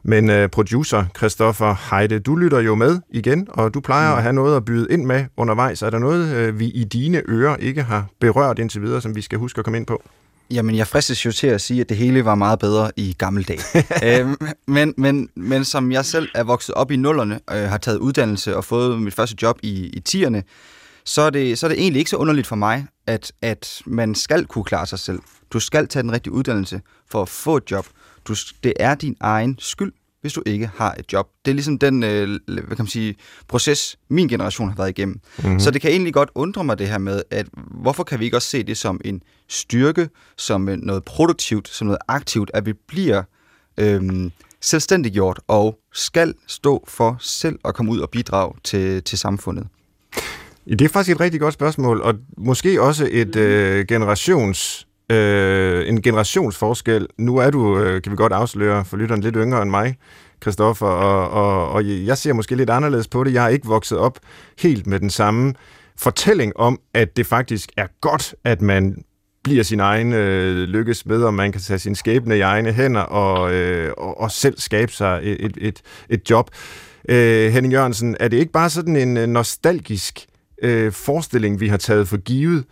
Men uh, producer Christoffer Heide, du lytter jo med igen, og du plejer mm. at have noget at byde ind med undervejs. Er der noget, uh, vi i dine ører ikke har berørt indtil videre, som vi skal huske at komme ind på? Jamen, jeg fristes jo til at sige, at det hele var meget bedre i gamle dage. (laughs) øhm, men, men, men som jeg selv er vokset op i nullerne, øh, har taget uddannelse og fået mit første job i, i tierne, så er, det, så er det egentlig ikke så underligt for mig, at, at man skal kunne klare sig selv. Du skal tage den rigtige uddannelse for at få et job. Du, det er din egen skyld, hvis du ikke har et job. Det er ligesom den øh, hvad kan man sige, proces, min generation har været igennem. Mm-hmm. Så det kan egentlig godt undre mig det her med, at hvorfor kan vi ikke også se det som en styrke, som noget produktivt, som noget aktivt, at vi bliver øh, selvstændiggjort og skal stå for selv at komme ud og bidrage til, til samfundet? Det er faktisk et rigtig godt spørgsmål, og måske også et øh, generations øh, en generationsforskel. Nu er du, øh, kan vi godt afsløre for lytteren, lidt yngre end mig, Christoffer, og, og, og jeg ser måske lidt anderledes på det. Jeg er ikke vokset op helt med den samme fortælling om, at det faktisk er godt, at man bliver sin egen øh, lykkes med, og man kan tage sin skæbne i egne hænder og, øh, og, og selv skabe sig et, et, et job. Øh, Henning Jørgensen, er det ikke bare sådan en øh, nostalgisk øh, forestilling, vi har taget for givet,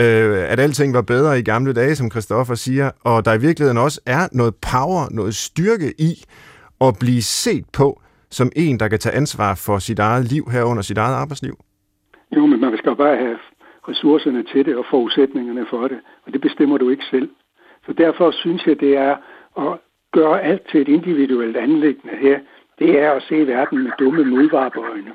øh, at alting var bedre i gamle dage, som Christoffer siger, og der i virkeligheden også er noget power, noget styrke i at blive set på som en, der kan tage ansvar for sit eget liv herunder sit eget arbejdsliv? Jo, men man skal bare have ressourcerne til det og forudsætningerne for det, og det bestemmer du ikke selv. Så derfor synes jeg, det er at gøre alt til et individuelt anlæggende her, det er at se verden med dumme modvareøjne.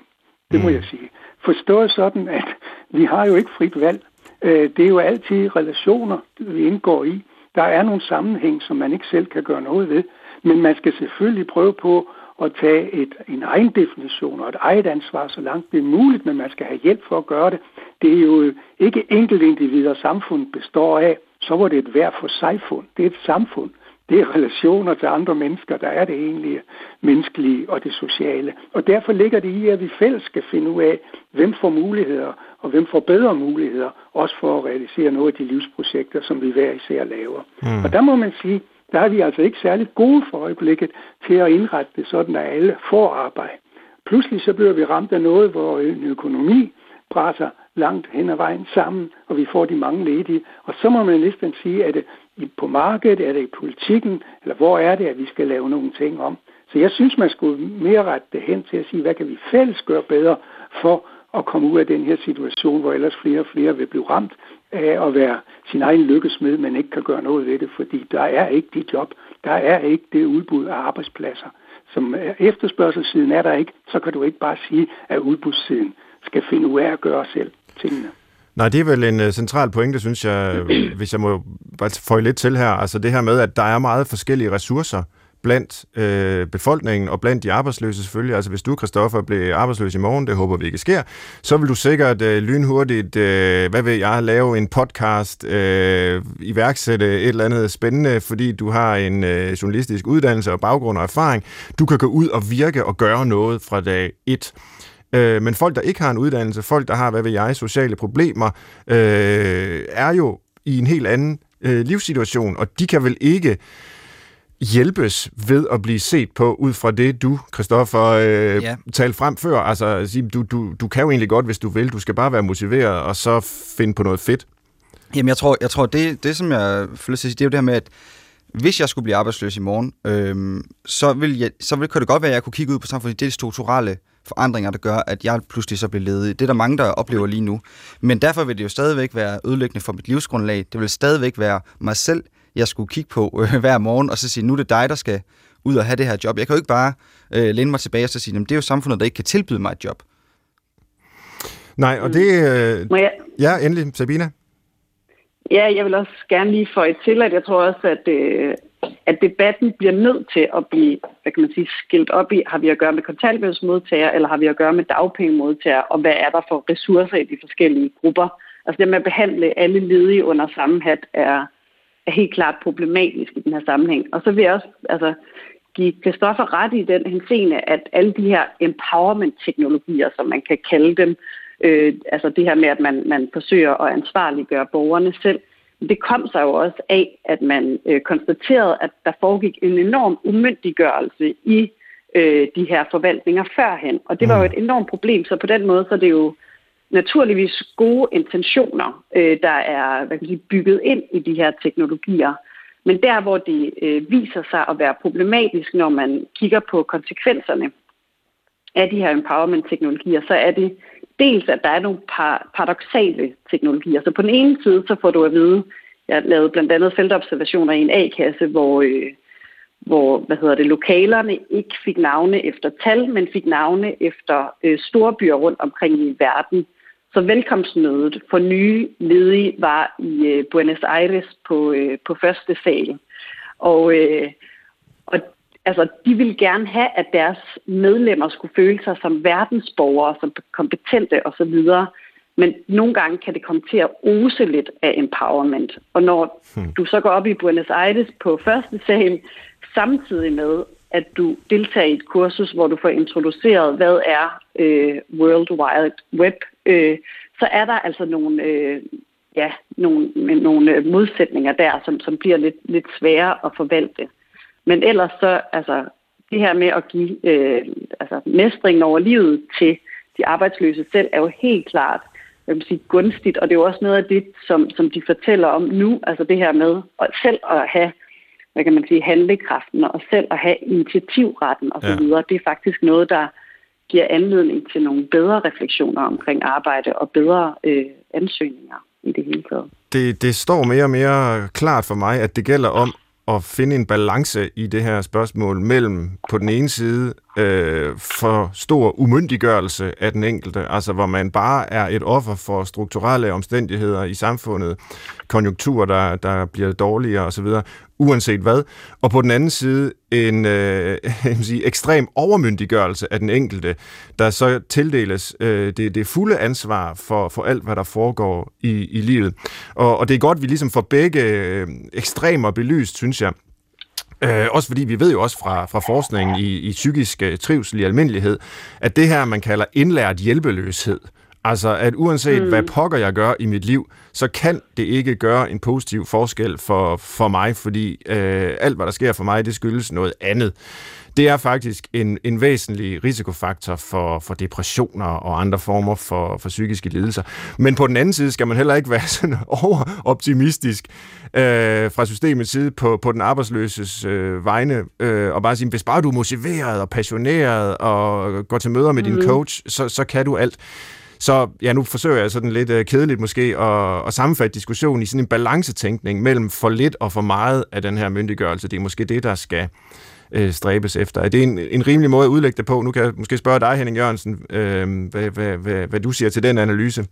Det må mm. jeg sige. Forstået sådan, at vi har jo ikke frit valg. Øh, det er jo altid relationer, vi indgår i. Der er nogle sammenhæng, som man ikke selv kan gøre noget ved. Men man skal selvfølgelig prøve på at tage et, en egen definition og et eget ansvar, så langt det er muligt, men man skal have hjælp for at gøre det. Det er jo ikke enkeltindivider, samfundet består af, så var det et hver for sig fund. Det er et samfund det er relationer til andre mennesker, der er det egentlige menneskelige og det sociale. Og derfor ligger det i, at vi fælles skal finde ud af, hvem får muligheder, og hvem får bedre muligheder, også for at realisere nogle af de livsprojekter, som vi hver især laver. Mm. Og der må man sige, der er vi altså ikke særlig gode for øjeblikket til at indrette det sådan, at alle får arbejde. Pludselig så bliver vi ramt af noget, hvor en økonomi brænder langt hen ad vejen sammen, og vi får de mange ledige. Og så må man næsten sige, at det på markedet, er det i politikken, eller hvor er det, at vi skal lave nogle ting om. Så jeg synes, man skulle mere rette det hen til at sige, hvad kan vi fælles gøre bedre for at komme ud af den her situation, hvor ellers flere og flere vil blive ramt af at være sin egen lykkesmed, men ikke kan gøre noget ved det, fordi der er ikke de job, der er ikke det udbud af arbejdspladser. Som efterspørgselssiden er der ikke, så kan du ikke bare sige, at udbudssiden skal finde ud af at gøre selv tingene. Nej, det er vel en uh, central pointe, synes jeg, (clears throat) hvis jeg må bare få lidt til her. Altså det her med, at der er meget forskellige ressourcer blandt øh, befolkningen og blandt de arbejdsløse selvfølgelig. Altså hvis du, Kristoffer, bliver arbejdsløs i morgen, det håber vi ikke sker, så vil du sikkert øh, lynhurtigt, øh, hvad ved jeg, lave en podcast, øh, iværksætte et eller andet spændende, fordi du har en øh, journalistisk uddannelse og baggrund og erfaring. Du kan gå ud og virke og gøre noget fra dag 1. Øh, men folk, der ikke har en uddannelse, folk, der har, hvad ved jeg, sociale problemer, øh, er jo i en helt anden øh, livssituation, og de kan vel ikke hjælpes ved at blive set på ud fra det, du, Christoffer, øh, ja. talte frem før. Altså, du, du, du kan jo egentlig godt, hvis du vil. Du skal bare være motiveret, og så finde på noget fedt. Jamen, jeg tror, jeg tror det, det som jeg føler sig det er jo det her med, at hvis jeg skulle blive arbejdsløs i morgen, øh, så, vil jeg, så vil, kunne det godt være, at jeg kunne kigge ud på samfundet. Det er strukturelle forandringer, der gør, at jeg pludselig så bliver ledig. Det er der mange, der oplever lige nu. Men derfor vil det jo stadigvæk være ødelæggende for mit livsgrundlag. Det vil stadigvæk være mig selv, jeg skulle kigge på øh, (laughs) hver morgen, og så sige, nu er det dig, der skal ud og have det her job. Jeg kan jo ikke bare øh, læne mig tilbage og så sige, det er jo samfundet, der ikke kan tilbyde mig et job. Nej, og det... Øh, jeg... Ja, endelig, Sabina. Ja, jeg vil også gerne lige få et til, at jeg tror også, at, øh, at debatten bliver nødt til at blive, hvad kan man sige, skilt op i, har vi at gøre med kontanthjælpsmodtagere, eller har vi at gøre med dagpengemodtagere, og hvad er der for ressourcer i de forskellige grupper? Altså det med at behandle alle ledige under samme hat er, er helt klart problematisk i den her sammenhæng. Og så vil jeg også altså, give Kristoffer ret i den henseende, at alle de her empowerment-teknologier, som man kan kalde dem, øh, altså det her med, at man, man forsøger at ansvarliggøre borgerne selv, det kom sig jo også af, at man øh, konstaterede, at der foregik en enorm umyndiggørelse i øh, de her forvaltninger førhen. Og det var jo mm. et enormt problem, så på den måde så er det jo naturligvis gode intentioner, øh, der er hvad kan sige, bygget ind i de her teknologier. Men der, hvor det øh, viser sig at være problematisk, når man kigger på konsekvenserne af de her empowerment-teknologier, så er det dels, at der er nogle par paradoxale teknologier. Så på den ene side, så får du at vide, jeg lavede blandt andet feltobservationer i en A-kasse, hvor, øh, hvor hvad hedder det, lokalerne ikke fik navne efter tal, men fik navne efter øh, storbyer rundt omkring i verden. Så velkomstmødet for nye ledige var i øh, Buenos Aires på, øh, på første sal. Og, øh, altså, de ville gerne have, at deres medlemmer skulle føle sig som verdensborgere, som kompetente osv., men nogle gange kan det komme til at ose lidt af empowerment. Og når hmm. du så går op i Buenos Aires på første sal, samtidig med, at du deltager i et kursus, hvor du får introduceret, hvad er øh, World Wide Web, øh, så er der altså nogle, øh, ja, nogle, nogle øh, modsætninger der, som, som bliver lidt, lidt svære at forvalte. Men ellers så, altså, det her med at give øh, altså, mestringen over livet til de arbejdsløse selv, er jo helt klart jeg vil sige, gunstigt, og det er jo også noget af det, som, som de fortæller om nu, altså det her med at selv at have hvad kan man sige, handlekraften og selv at have initiativretten osv., ja. det er faktisk noget, der giver anledning til nogle bedre refleksioner omkring arbejde og bedre øh, ansøgninger i det hele taget. Det, det står mere og mere klart for mig, at det gælder om at finde en balance i det her spørgsmål mellem på den ene side øh, for stor umyndiggørelse af den enkelte, altså hvor man bare er et offer for strukturelle omstændigheder i samfundet, konjunkturer, der, der bliver dårligere osv., uanset hvad, og på den anden side en øh, (laughs) jeg sige, ekstrem overmyndiggørelse af den enkelte, der så tildeles øh, det, det fulde ansvar for, for alt, hvad der foregår i, i livet. Og, og det er godt, at vi ligesom får begge øh, ekstremer belyst, synes jeg. Øh, også fordi vi ved jo også fra, fra forskningen i, i psykisk øh, trivsel i almindelighed, at det her, man kalder indlært hjælpeløshed, altså at uanset mm. hvad pokker jeg gør i mit liv, så kan det ikke gøre en positiv forskel for, for mig, fordi øh, alt, hvad der sker for mig, det skyldes noget andet det er faktisk en, en væsentlig risikofaktor for, for depressioner og andre former for, for psykiske lidelser. Men på den anden side skal man heller ikke være (laughs) sådan overoptimistisk øh, fra systemets side på, på den arbejdsløses øh, vegne, øh, og bare sige, hvis bare du er motiveret og passioneret og går til møder med mm. din coach, så, så kan du alt. Så ja, nu forsøger jeg sådan lidt øh, kedeligt måske at, at sammenfatte diskussionen i sådan en balancetænkning mellem for lidt og for meget af den her myndiggørelse. Det er måske det, der skal, øh, stræbes efter. Er det en, en rimelig måde at udlægge det på? Nu kan jeg måske spørge dig, Henning Jørgensen, øh, hvad, hvad, hvad, hvad du siger til den analyse.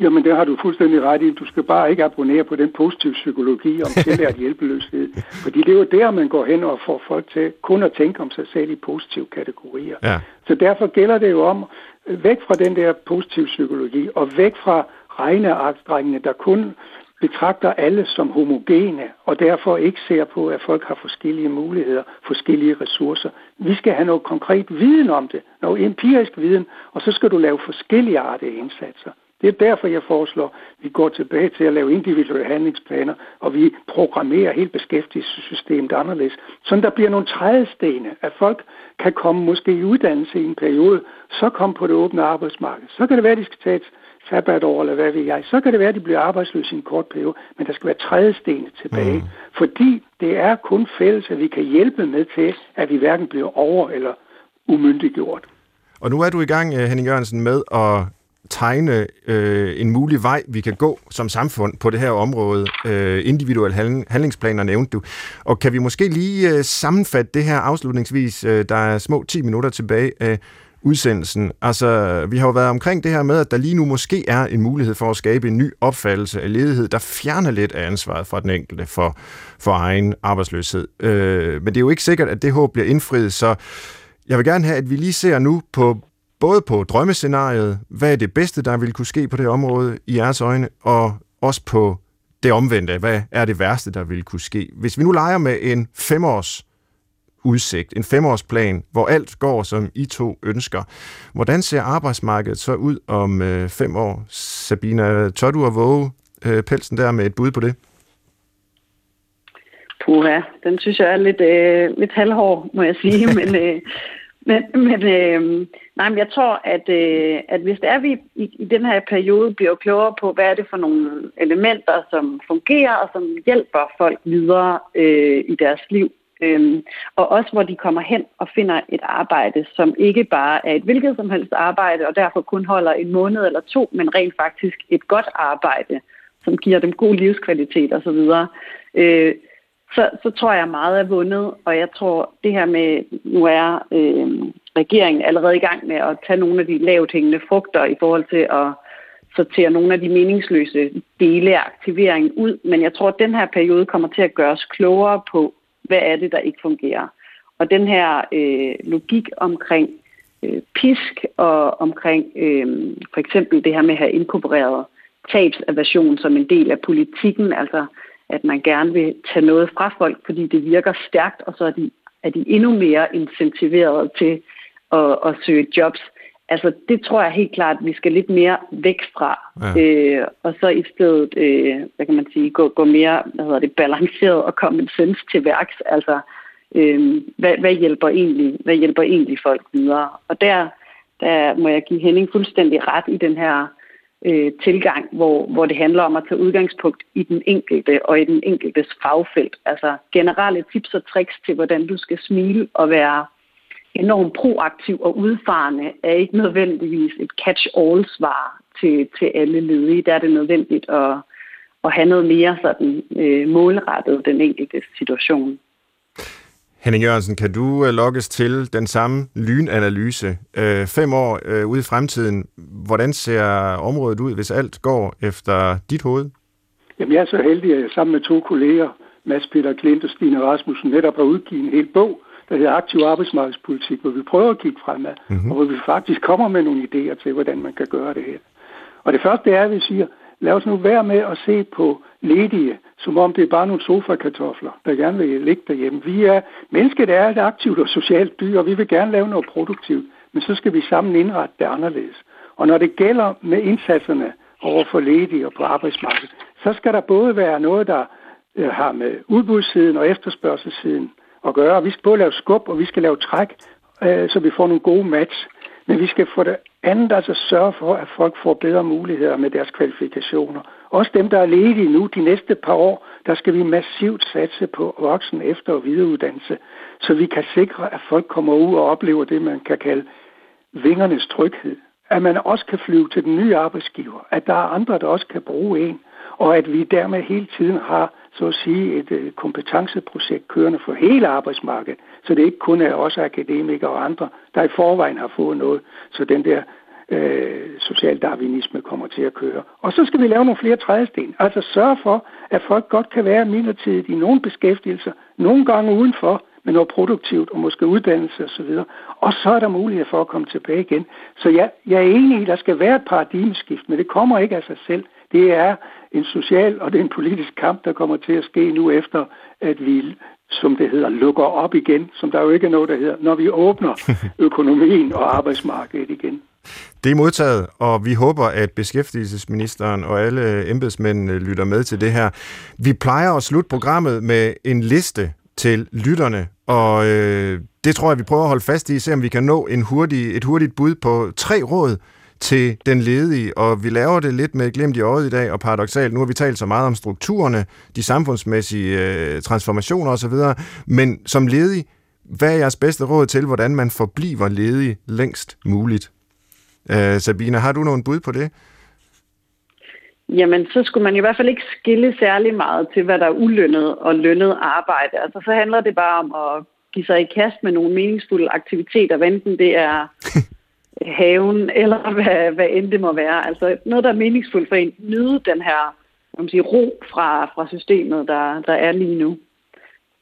Jamen, det har du fuldstændig ret i. Du skal bare ikke abonnere på den positive psykologi om tillært (laughs) hjælpeløshed. Fordi det er jo der, man går hen og får folk til kun at tænke om sig selv i positive kategorier. Ja. Så derfor gælder det jo om, væk fra den der positive psykologi, og væk fra regnearkstrængene, der kun betragter alle som homogene, og derfor ikke ser på, at folk har forskellige muligheder, forskellige ressourcer. Vi skal have noget konkret viden om det, noget empirisk viden, og så skal du lave forskellige artige indsatser. Det er derfor, jeg foreslår, at vi går tilbage til at lave individuelle handlingsplaner, og vi programmerer helt beskæftigelsessystemet anderledes. Så der bliver nogle trædestene, at folk kan komme måske i uddannelse i en periode, så komme på det åbne arbejdsmarked. Så kan det være, at de skal tage et sabbatår, eller hvad ved jeg, så kan det være, at de bliver arbejdsløse i en kort periode, men der skal være trædesten tilbage, mm. fordi det er kun fælles, at vi kan hjælpe med til, at vi hverken bliver over- eller umyndiggjort. Og nu er du i gang, øh, Henning Jørgensen, med at tegne øh, en mulig vej, vi kan gå som samfund på det her område. Øh, individuelle handlingsplaner nævnte du. Og kan vi måske lige øh, sammenfatte det her afslutningsvis? Øh, der er små 10 minutter tilbage. af udsendelsen. Altså, vi har jo været omkring det her med, at der lige nu måske er en mulighed for at skabe en ny opfattelse af ledighed, der fjerner lidt af ansvaret fra den enkelte for, for egen arbejdsløshed. Øh, men det er jo ikke sikkert, at det håb bliver indfriet, så jeg vil gerne have, at vi lige ser nu på både på drømmescenariet, hvad er det bedste, der vil kunne ske på det område i jeres øjne, og også på det omvendte, hvad er det værste, der vil kunne ske. Hvis vi nu leger med en femårs udsigt, en femårsplan, hvor alt går, som I to ønsker. Hvordan ser arbejdsmarkedet så ud om øh, fem år? Sabina, tør du at våge øh, pelsen der med et bud på det? Puha, den synes jeg er lidt, øh, lidt halvhård, må jeg sige, (laughs) men, øh, men, men øh, nej, men jeg tror, at, øh, at hvis det er, vi i, i den her periode bliver klogere på, hvad er det for nogle elementer, som fungerer og som hjælper folk videre øh, i deres liv, øh, og også hvor de kommer hen og finder et arbejde, som ikke bare er et hvilket som helst arbejde, og derfor kun holder en måned eller to, men rent faktisk et godt arbejde, som giver dem god livskvalitet osv. Øh, så, så tror jeg meget er vundet, og jeg tror det her med, nu er øh, regeringen allerede i gang med at tage nogle af de lavt hængende frugter i forhold til at sortere nogle af de meningsløse dele af aktiveringen ud, men jeg tror, at den her periode kommer til at gøre os klogere på, hvad er det, der ikke fungerer. Og den her øh, logik omkring øh, pisk og omkring øh, for eksempel det her med at have inkorporeret tabsaversion som en del af politikken, altså at man gerne vil tage noget fra folk, fordi det virker stærkt, og så er de, er de endnu mere incentiveret til at, at søge jobs. Altså, det tror jeg helt klart, at vi skal lidt mere væk fra. Ja. Øh, og så i stedet, øh, hvad kan man sige, gå, gå mere, hvad hedder det, balanceret og common sense til værks. Altså, øh, hvad, hvad, hjælper egentlig, hvad hjælper egentlig folk videre? Og der, der må jeg give Henning fuldstændig ret i den her øh, tilgang, hvor, hvor det handler om at tage udgangspunkt i den enkelte og i den enkeltes fagfelt. Altså generelle tips og tricks til, hvordan du skal smile og være enormt proaktiv og udfarende, er ikke nødvendigvis et catch-all-svar til, til alle ledige. Der er det nødvendigt at, at have noget mere sådan, øh, målrettet den enkelte situation. Henning Jørgensen, kan du øh, lokkes til den samme lynanalyse øh, fem år øh, ude i fremtiden? Hvordan ser området ud, hvis alt går efter dit hoved? Jamen, jeg er så heldig, at jeg sammen med to kolleger, Mads Peter Klint og Stine Rasmussen, netop har udgivet en hel bog, der hedder Aktiv Arbejdsmarkedspolitik, hvor vi prøver at kigge fremad, mm-hmm. og hvor vi faktisk kommer med nogle idéer til, hvordan man kan gøre det her. Og det første er, at vi siger, lad os nu være med at se på ledige, som om det er bare nogle sofakartofler, der gerne vil ligge derhjemme. Vi er, mennesket er et aktivt og socialt dyr, og vi vil gerne lave noget produktivt, men så skal vi sammen indrette det anderledes. Og når det gælder med indsatserne over for ledige og på arbejdsmarkedet, så skal der både være noget, der øh, har med udbudssiden og efterspørgselssiden at gøre. Vi skal både lave skub, og vi skal lave træk, øh, så vi får nogle gode match. Men vi skal for det andet altså sørge for, at folk får bedre muligheder med deres kvalifikationer. Også dem, der er ledige nu de næste par år, der skal vi massivt satse på voksen efter- og videreuddannelse, så vi kan sikre, at folk kommer ud og oplever det, man kan kalde vingernes tryghed. At man også kan flyve til den nye arbejdsgiver, at der er andre, der også kan bruge en, og at vi dermed hele tiden har så at sige et øh, kompetenceprojekt kørende for hele arbejdsmarkedet, så det ikke kun er os akademikere og andre, der i forvejen har fået noget, så den der øh, socialdarwinisme kommer til at køre. Og så skal vi lave nogle flere trædesten, altså sørge for, at folk godt kan være midlertidigt i nogle beskæftigelser, nogle gange udenfor, med noget produktivt og måske uddannelse osv. Og så er der mulighed for at komme tilbage igen. Så jeg, jeg er enig i, at der skal være et paradigmeskift, men det kommer ikke af sig selv. Det er en social og det er en politisk kamp, der kommer til at ske nu efter, at vi, som det hedder, lukker op igen, som der jo ikke er noget, der hedder, når vi åbner (laughs) økonomien og arbejdsmarkedet igen. Det er modtaget, og vi håber, at beskæftigelsesministeren og alle embedsmændene lytter med til det her. Vi plejer at slutte programmet med en liste til lytterne, og øh, det tror jeg, vi prøver at holde fast i, se om vi kan nå en hurtig, et hurtigt bud på tre råd til den ledige, og vi laver det lidt med glemt i øjet i dag, og paradoxalt, nu har vi talt så meget om strukturerne, de samfundsmæssige øh, transformationer osv., men som ledig, hvad er jeres bedste råd til, hvordan man forbliver ledig længst muligt? Øh, Sabine, har du nogen bud på det? Jamen, så skulle man i hvert fald ikke skille særlig meget til, hvad der er ulønnet og lønnet arbejde. Altså, så handler det bare om at give sig i kast med nogle meningsfulde aktiviteter, enten det er (laughs) haven, eller hvad, hvad end det må være. Altså noget, der er meningsfuldt for en. Nyde den her man sige, ro fra, fra systemet, der, der er lige nu.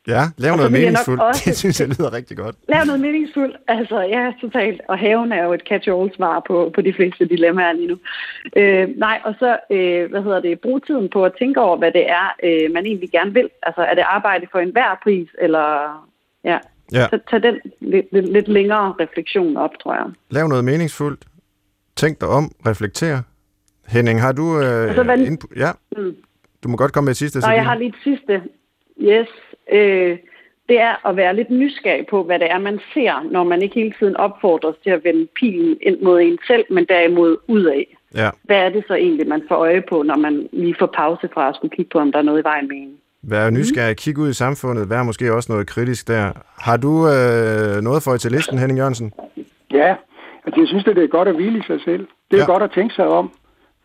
Ja, lav noget meningsfuldt. Også, det synes jeg lyder rigtig godt. Lav noget meningsfuldt. Altså, ja, totalt. Og haven er jo et catch-all-svar på, på de fleste dilemmaer lige nu. Øh, nej, og så, øh, hvad hedder det, brug tiden på at tænke over, hvad det er, øh, man egentlig gerne vil. Altså, er det arbejde for enhver pris, eller ja, Ja. Så tag den lidt, lidt, lidt længere refleksion op, tror jeg. Lav noget meningsfuldt. Tænk dig om. Reflekter. Henning, har du øh, altså, hvad... input? Ja. Mm. Du må godt komme med et sidste. Nej, jeg har lige et sidste. Yes. Øh, det er at være lidt nysgerrig på, hvad det er, man ser, når man ikke hele tiden opfordres til at vende pilen ind mod en selv, men derimod udad. Ja. Hvad er det så egentlig, man får øje på, når man lige får pause fra at skulle kigge på, om der er noget i vejen med en? Vær nysgerrig, kig ud i samfundet, vær måske også noget kritisk der. Har du øh, noget for til listen, Henning Jørgensen? Ja, altså jeg synes, det er godt at hvile i sig selv. Det er ja. godt at tænke sig om,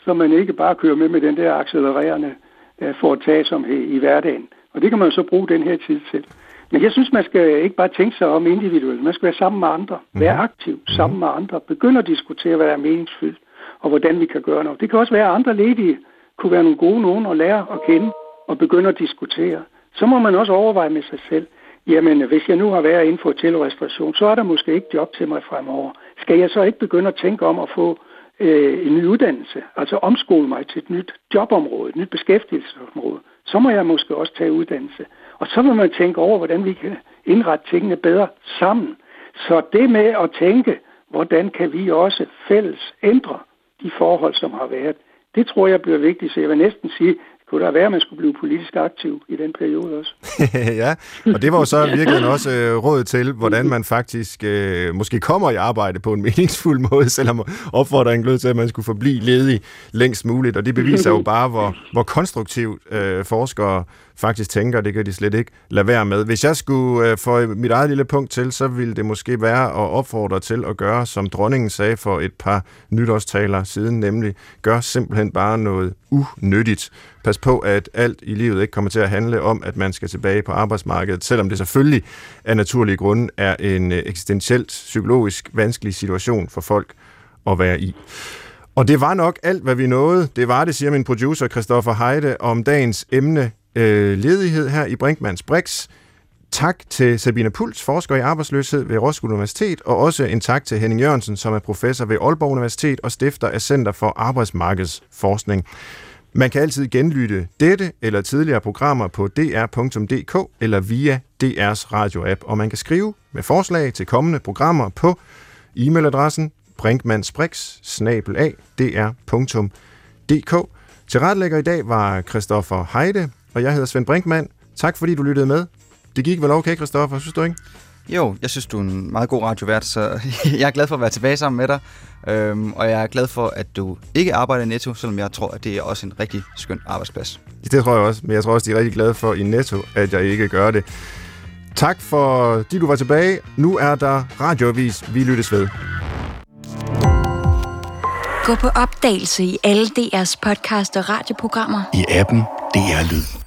så man ikke bare kører med med den der accelererende øh, foretagelsomhed i hverdagen. Og det kan man jo så bruge den her tid til. Men jeg synes, man skal ikke bare tænke sig om individuelt. Man skal være sammen med andre. Være mhm. aktiv mhm. sammen med andre. Begynde at diskutere, hvad der er meningsfyldt, og hvordan vi kan gøre noget. Det kan også være, at andre ledige kunne være nogle gode nogen at lære at kende og begynde at diskutere. Så må man også overveje med sig selv, jamen hvis jeg nu har været inden for hotelrestauration, så er der måske ikke job til mig fremover. Skal jeg så ikke begynde at tænke om at få øh, en ny uddannelse, altså omskole mig til et nyt jobområde, et nyt beskæftigelsesområde, så må jeg måske også tage uddannelse. Og så vil man tænke over, hvordan vi kan indrette tingene bedre sammen. Så det med at tænke, hvordan kan vi også fælles ændre de forhold, som har været, det tror jeg bliver vigtigt. Så jeg vil næsten sige, kunne der være, at man skulle blive politisk aktiv i den periode også. (laughs) ja, og det var jo så virkelig også øh, råd til, hvordan man faktisk øh, måske kommer i arbejde på en meningsfuld (laughs) måde, selvom opfordringen lød til, at man skulle forblive ledig længst muligt. Og det beviser jo (laughs) bare, hvor, hvor konstruktivt øh, forskere faktisk tænker, det kan de slet ikke lade være med. Hvis jeg skulle øh, få mit eget lille punkt til, så ville det måske være at opfordre til at gøre, som dronningen sagde for et par nytårstaler siden, nemlig gør simpelthen bare noget unyttigt. Pas på, at alt i livet ikke kommer til at handle om, at man skal tilbage på arbejdsmarkedet, selvom det selvfølgelig af naturlige grunde er en øh, eksistentielt psykologisk vanskelig situation for folk at være i. Og det var nok alt, hvad vi nåede. Det var det, siger min producer Christoffer Heide om dagens emne øh, ledighed her i Brinkmanns Brix. Tak til Sabine Puls, forsker i arbejdsløshed ved Roskilde Universitet, og også en tak til Henning Jørgensen, som er professor ved Aalborg Universitet og stifter af Center for Arbejdsmarkedsforskning. Man kan altid genlytte dette eller tidligere programmer på dr.dk eller via DR's radioapp, og man kan skrive med forslag til kommende programmer på e-mailadressen brinkmannsbrix.dr.dk. Til retlægger i dag var Christoffer Heide, og jeg hedder Svend Brinkmann. Tak fordi du lyttede med. Det gik vel okay, Christoffer, synes du ikke? Jo, jeg synes, du er en meget god radiovært, så (laughs) jeg er glad for at være tilbage sammen med dig. Øhm, og jeg er glad for, at du ikke arbejder i Netto, selvom jeg tror, at det er også en rigtig skøn arbejdsplads. Det tror jeg også, men jeg tror også, de er rigtig glade for i Netto, at jeg ikke gør det. Tak for, de du var tilbage. Nu er der radioavis. Vi lyttes ved. Gå på opdagelse i alle DR's podcast og radioprogrammer. I appen DR Lyd.